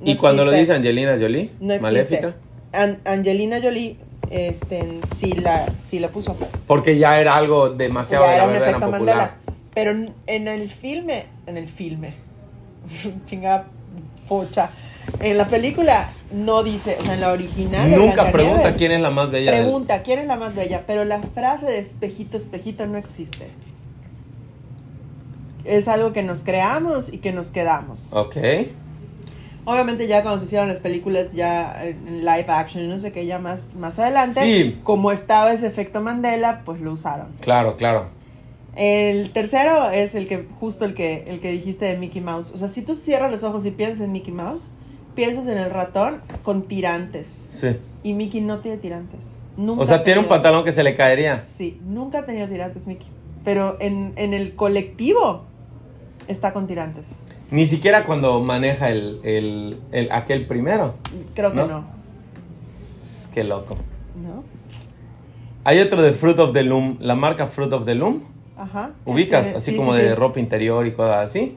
No y cuando lo dice Angelina Jolie, No existe. maléfica, An- Angelina Jolie este, sí, la, sí la puso. porque ya era algo demasiado ya de era la un verdad efecto popular. Mandela. Pero en- en el filme, en el filme, <laughs> chingada pocha, en la película no dice, o sea, en la original. Nunca pregunta quién es la más bella Pregunta, ¿quién es la más bella? Pero la frase de espejito, espejito no existe. Es algo que nos creamos y que nos quedamos. Ok. Obviamente ya cuando se hicieron las películas ya en live action y no sé qué, ya más, más adelante, Sí. como estaba ese efecto Mandela, pues lo usaron. Claro, claro. El tercero es el que, justo el que, el que dijiste de Mickey Mouse. O sea, si tú cierras los ojos y piensas en Mickey Mouse, piensas en el ratón con tirantes. Sí. Y Mickey no tiene tirantes. Nunca O sea, tiene un pantalón que se le caería. Sí, nunca ha tenido tirantes Mickey. Pero en, en el colectivo está con tirantes. Ni siquiera cuando maneja el, el, el- aquel primero. Creo que ¿No? no. Qué loco. ¿No? Hay otro de Fruit of the Loom, la marca Fruit of the Loom. Ajá. ubicas, Tiene- así sí, como sí, de sí. ropa interior y cosas así.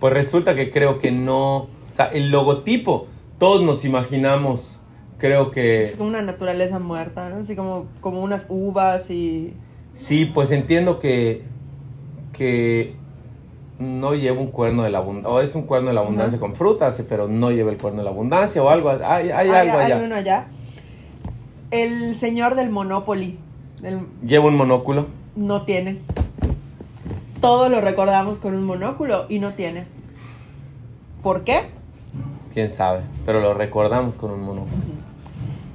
Pues resulta que creo que no, sea, el logotipo, todos nos imaginamos, creo que Es como una naturaleza muerta, ¿no? Así como, como unas uvas y... sí, pues entiendo que que no lleva un cuerno de la abundancia, o es un cuerno de la abundancia con frutas, pero no lleva el cuerno de la abundancia o algo, hay, hay Hay- algo hay allá. uno allá. El señor del Monopoly. del- Lleva un monóculo. no tiene. Todos lo recordamos con un monóculo y no tiene. ¿Por qué? Quién sabe, pero lo recordamos con un monóculo.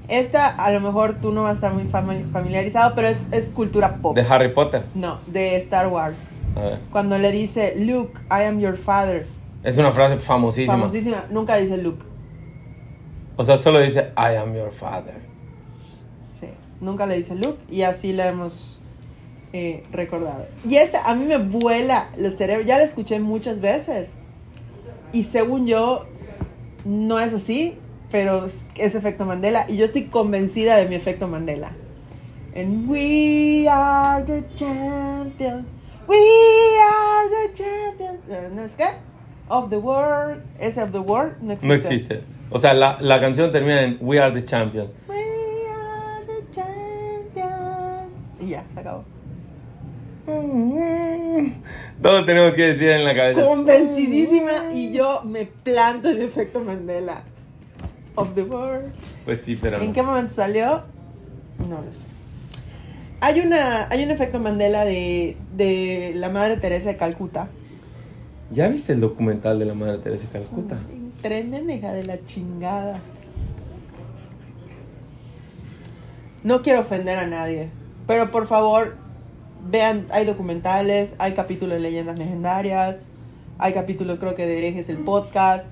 Esta a lo mejor tú no vas a estar muy fami- familiarizado, pero es, es cultura pop. De Harry Potter. No, de Star Wars. A ver. Cuando le dice, Luke, I am your father. Es una frase famosísima. Famosísima. Nunca dice Luke. O sea, solo dice I am your father. Sí, nunca le dice Luke y así la hemos eh, recordado. Y esta a mí me vuela los cerebros, ya la escuché muchas veces. Y según yo, no es así, pero es, efecto Mandela. Y yo estoy convencida de mi efecto Mandela. En We are the champions. We are the champions. Eh, ¿No es qué? Of the world. Ese of the world no existe. No existe. O sea, la, la canción termina en We are the champion. We are the champions. Y ya, se acabó. Todo tenemos que decir en la cabeza. Convencidísima y yo me planto en efecto Mandela. Of the world. Pues sí, pero ¿En qué momento salió? No lo sé. Hay, una, hay un efecto Mandela de, de la Madre Teresa de Calcuta. ¿Ya viste el documental de la Madre Teresa de Calcuta? Tremenda hija de la chingada. No quiero ofender a nadie, pero por favor, vean, hay documentales, hay capítulos de leyendas legendarias, hay capítulos creo que de herejes el podcast,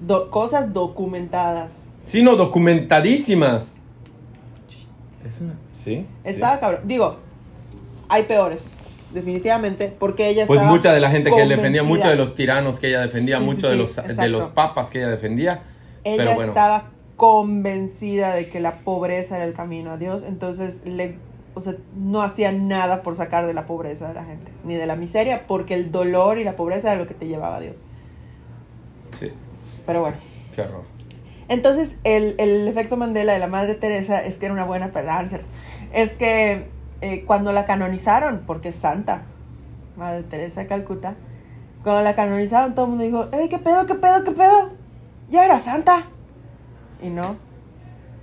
do- cosas documentadas. Sí, no, documentadísimas. Es una. ¿Sí? Estaba cabrón. Digo, hay peores, definitivamente, porque ella Pues mucha de la gente que defendía, convencida. mucho de los tiranos que ella defendía, Sí, sí, mucho de, los, de los papas que ella defendía. Ella pero bueno. estaba convencida de que la pobreza era el camino a Dios, entonces le, o sea, no hacía nada por sacar de la pobreza de la gente, ni de la miseria, porque el dolor y la pobreza era lo que te llevaba a Dios. Sí, Pero bueno. qué horror. Entonces, el, el efecto Mandela de la Madre Teresa es que era una buena persona, es que eh, cuando la canonizaron, porque es santa, Madre Teresa de Calcuta, cuando la canonizaron todo el mundo dijo, ¡Ey, qué pedo, qué pedo, qué pedo! Ya era santa. Y no.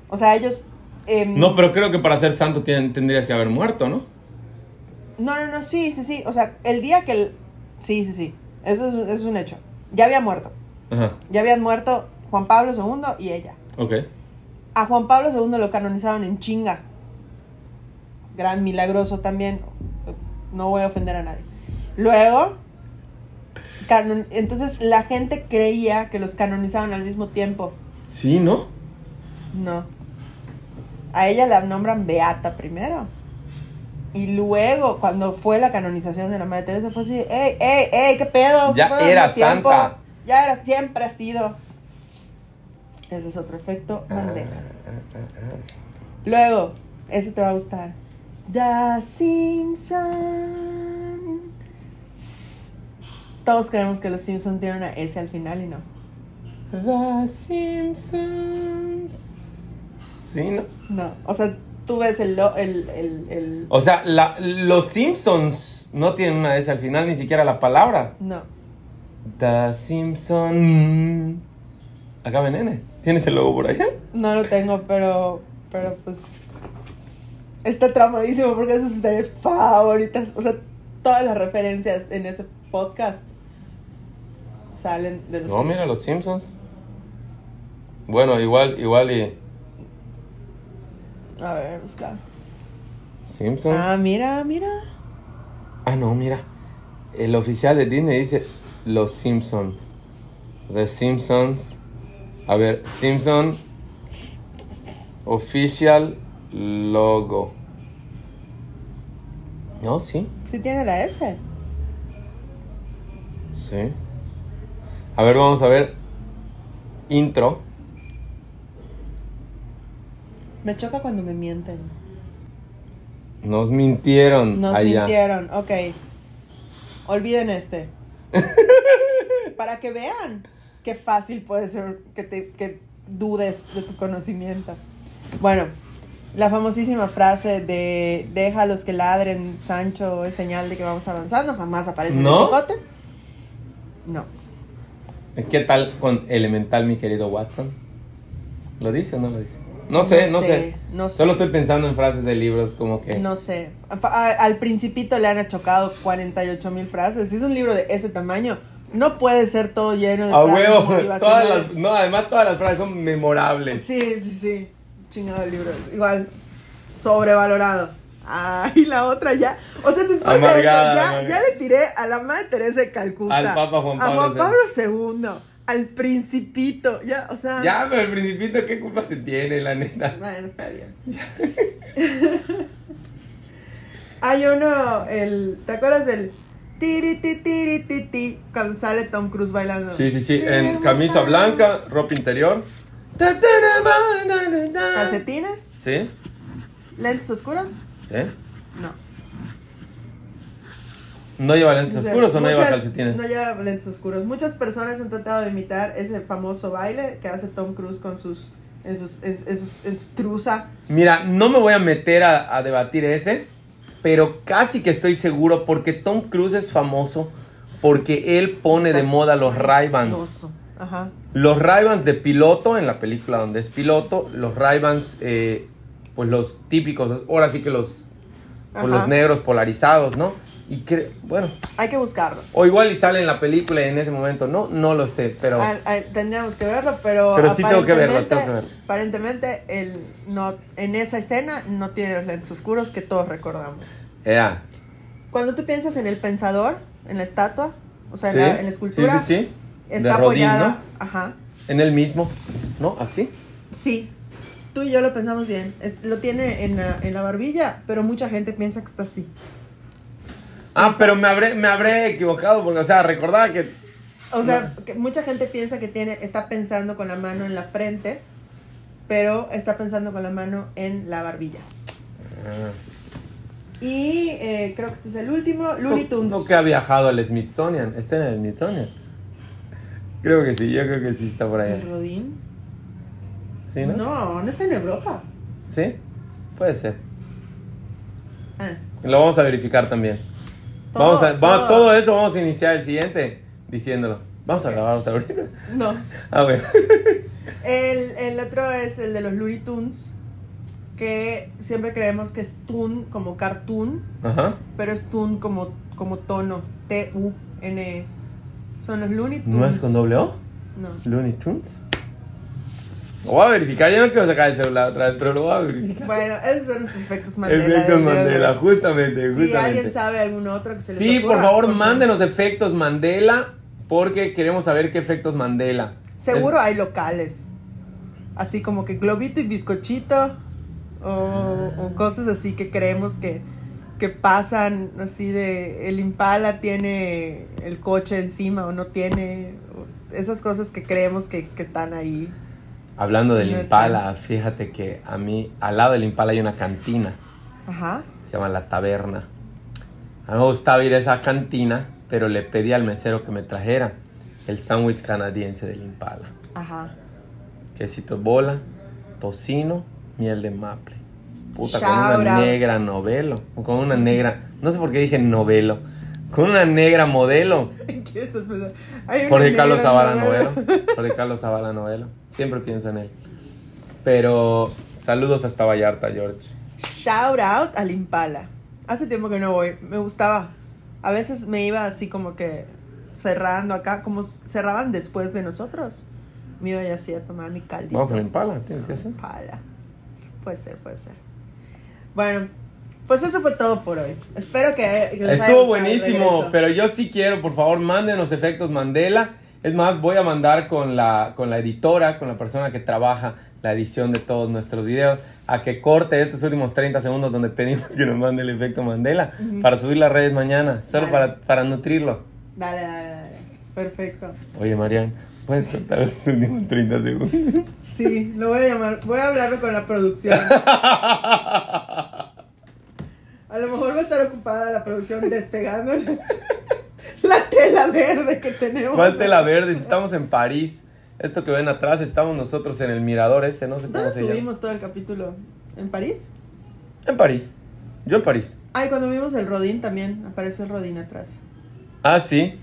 O sea, ellos... em, No, pero creo que para ser santo tendrías que haber muerto, ¿no? No, no, no, sí, sí, sí. O sea, el día que... el- Sí, sí, sí. Eso es, eso es un hecho. Ya había muerto. Ajá, Ya habían muerto Juan Pablo II y ella. ok. A Juan Pablo II lo canonizaron en chinga. gran milagroso también. No voy a ofender a nadie. Luego, canon- entonces la gente creía que los canonizaban al mismo tiempo. Sí, ¿no? No. A ella la nombran Beata primero. Y luego, cuando fue la canonización de la Madre Teresa, fue así, ¡ey, ey, ey! ¿Qué pedo? Ya era santa. Ya era, siempre ha sido. Ese es otro efecto Ah, Mandela. Luego, ese te va a gustar. The Simpsons. Todos creemos que los Simpsons tienen una S al final y no. The Simpsons. Sí, ¿no? No. O sea, tú ves el. el, el, el- O sea, la- los Simpsons no tienen una S al final, ni siquiera la palabra. No. The Simpson. Acá ven, nene. ¿Tienes el logo por allá? No lo tengo, pero. Pero pues. Está traumadísimo porque es de sus series favoritas. O sea, todas las referencias en ese podcast salen de los. No, mira, los Simpsons. Bueno, igual, igual y. A ver, busca. Simpsons. Ah, mira, mira. Ah, no, mira. El oficial de Disney dice Los Simpson. The Simpsons. A ver, Simpson. Official logo. No, sí. Sí tiene la S. Sí. A ver, vamos a ver. Intro. Me choca cuando me mienten. Nos mintieron Nos allá. mintieron, ok. Olviden este. <laughs> Para que vean qué fácil puede ser que, te, que dudes de tu conocimiento. Bueno, la famosísima frase de déjalos que ladren, Sancho, es señal de que vamos avanzando, jamás aparece en ¿No? el Quijote. No. ¿Qué tal con Elemental, mi querido Watson? ¿Lo dice o no lo dice? No sé, no, sé. No sé. Solo estoy pensando en frases de libros como que... No sé. A- a- al principito le han achocado 48 mil frases. Si es un libro de este tamaño, no puede ser todo lleno de A huevo, <laughs> todas motivacionales. las, no, además todas las frases son memorables. Sí, sí, sí. Chingado el libro. Igual, sobrevalorado. Ay, la otra ya. O sea, después Amargada, de eso, ya, ya le tiré a la madre Teresa de Calcuta. Al Papa Juan A Pablo Juan II. Pablo II. Al Principito. Ya, o sea. Ya, pero el principito, ¿qué culpa se tiene, la neta? Bueno, está bien. <laughs> Hay uno, el, ¿te acuerdas del tiri ti tiri ti ti cuando sale Tom Cruise bailando? Sí, sí, sí, en camisa blanca, ropa interior. ¿Calcetines? ¿Sí? ¿Lentes oscuros? ¿Sí? No. ¿No lleva lentes oscuros o no lleva calcetines? No lleva lentes oscuros. Muchas personas han tratado de imitar ese famoso baile que hace Tom Cruise con sus, en, sus, en, en sus- en su truza. Mira, no me voy a meter a, a debatir ese, pero casi que estoy seguro porque Tom Cruise es famoso porque él pone de moda los Ray-Bans. precioso. Ajá. Los Ray-Bans de piloto, en la película donde es piloto, los Ray-Bans, eh, pues los típicos, ahora sí que los, pues los negros polarizados, ¿no? Y que, bueno, Hay que buscarlo. o igual y sale en la película y en ese momento, no, no lo sé, pero... Al- al- tendríamos que verlo, pero. Pero sí tengo que verlo, tengo que verlo. Aparentemente, él no, en esa escena no tiene los lentes oscuros que todos recordamos. Ea. Cuando tú piensas en el pensador, en la estatua, o sea, en, Sí, la, en la escultura, Sí, sí, está de Rodin, apoyada. ¿no? Ajá. En el mismo, ¿no? Así. Sí. Tú y yo lo pensamos bien. Es- lo tiene en la, en la barbilla, pero mucha gente piensa que está así. Ah, pero me habré, me habré equivocado porque, o sea, recordaba que... O sea, que mucha gente piensa que tiene, está pensando con la mano en la frente, pero está pensando con la mano en la barbilla. Y eh, creo que este es el último, Looney Tunes. No que ha viajado al Smithsonian. ¿Está en el Smithsonian? Creo que sí, yo creo que sí está por allá. ¿El Rodín? ¿Sí, no? No, no está en Europa. ¿Sí? Puede ser. Ah, Lo vamos a verificar también. Todo, vamos a, todo. todo eso vamos a iniciar el siguiente diciéndolo. Vamos a grabar otra ahorita. No. A ver. <laughs> El, el otro es el de los Looney Tunes, que siempre creemos que es Toon como cartoon, Ajá. pero es Toon como, como tono, T-U-N. E. Son los Looney Tunes. ¿No es con doble O? No. Looney Tunes. Lo voy a verificar. Yo no quiero sacar el celular otra vez, pero lo voy a verificar. Bueno, esos son nuestros efectos Mandela. Efectos Mandela, justamente, Si justamente. alguien sabe algún otro que se les Sí, por favor, porque mándenos efectos Mandela porque queremos saber qué efectos Mandela. Seguro hay locales. Así como que globito y bizcochito. O, o cosas así que creemos que, que pasan. Así de. El Impala tiene el coche encima o no tiene. esas cosas que creemos que, que están ahí. Hablando del No Impala, fíjate que a mí, al lado del Impala hay una cantina. Ajá. Se llama La Taberna. A mí me gustaba ir a esa cantina, pero le pedí al mesero que me trajera el sándwich canadiense del Impala. Ajá. Quesito bola, tocino, miel de maple. Puta, con una out. negra novelo. o Con una negra. No sé por qué dije novelo. Con una negra modelo. <laughs> ¿Qué estás pensando? <laughs> Jorge Carlos Zavala novelo. Jorge Carlos Zavala novelo. Siempre pienso en él. Pero saludos hasta Vallarta, George. Shout out al Impala. Hace tiempo que no voy. Me gustaba. A veces me iba así como que cerrando acá, como cerraban después de nosotros. Me iba ya así a tomar mi caldito. Vamos al Impala, tienes que hacer. Impala. Puede ser, puede ser. Bueno, pues eso fue todo por hoy. Espero que, que les haya Estuvo el buenísimo, pero yo sí quiero, por favor, mándenos efectos Mandela. Es más, voy a mandar con la, con la editora, con la persona que trabaja la edición de todos nuestros videos, a que corte estos últimos 30 segundos donde pedimos que nos mande el efecto Mandela Ujú. para subir las redes mañana, solo para, para nutrirlo. Dale, dale, dale. Perfecto. Oye, Marian, ¿puedes cortar esos últimos 30 segundos? Sí, lo voy a llamar. Voy a hablarlo con la producción. <laughs> Va a estar ocupada la producción despegando la tela verde que tenemos. ¿Cuál tela verde? Si estamos en París, esto que ven atrás, estamos nosotros en el mirador ese, no sé cómo ¿Dónde se llama. estuvimos todo el capítulo? ¿En París? En París. Yo en París. Ay, cuando vimos el Rodín también, apareció el Rodín atrás. Ah, sí.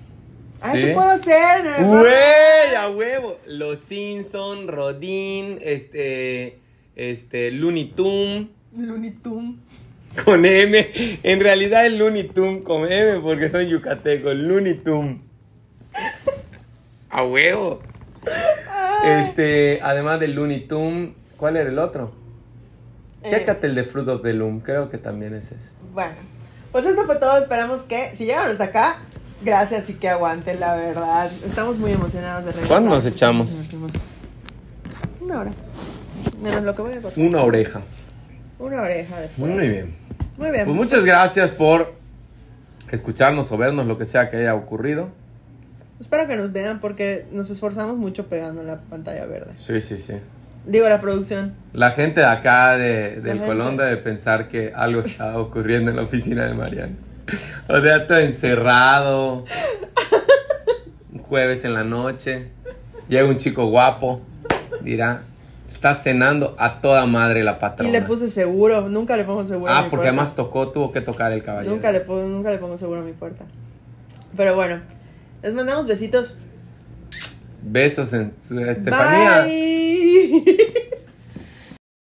Ah, Sí. eso puedo hacer. ¡Güey! ¡A huevo! Los Simpson, Rodín, este. Este. Looney Tunes Looney Tunes. Con M. En realidad es Looney Tunes con M porque son yucatecos. Looney Tunes. ¡A huevo! Ay. Este. Además del Looney Tunes, ¿cuál era el otro? Eh. Chécate el de Fruit of the Loom, creo que también es ese. Bueno, pues esto fue todo. Esperamos que, si llegaron hasta acá, gracias y que aguanten, la verdad. Estamos muy emocionados de regresar. ¿Cuándo nos echamos? Una hora. Menos lo que voy a cortar. Una oreja. Una oreja de. Muy bien. Muy bien. Pues muchas gracias por escucharnos o vernos, lo que sea que haya ocurrido. Espero que nos vean porque nos esforzamos mucho pegando la pantalla verde. Sí, sí, sí. Digo, la producción. La gente de acá de, del. Colón debe pensar que algo está ocurriendo en la oficina de Mariano. O sea, todo encerrado. Un jueves en la noche. Llega un chico guapo. Dirá, está cenando a toda madre la patrona. Y le puse seguro. Nunca le pongo seguro a ah, mi porque puerta. además tocó, tuvo que tocar el caballero. Nunca le, pongo, nunca le pongo seguro a mi puerta. Pero bueno, les mandamos besitos. Besos en Estefanía. Bye. <laughs>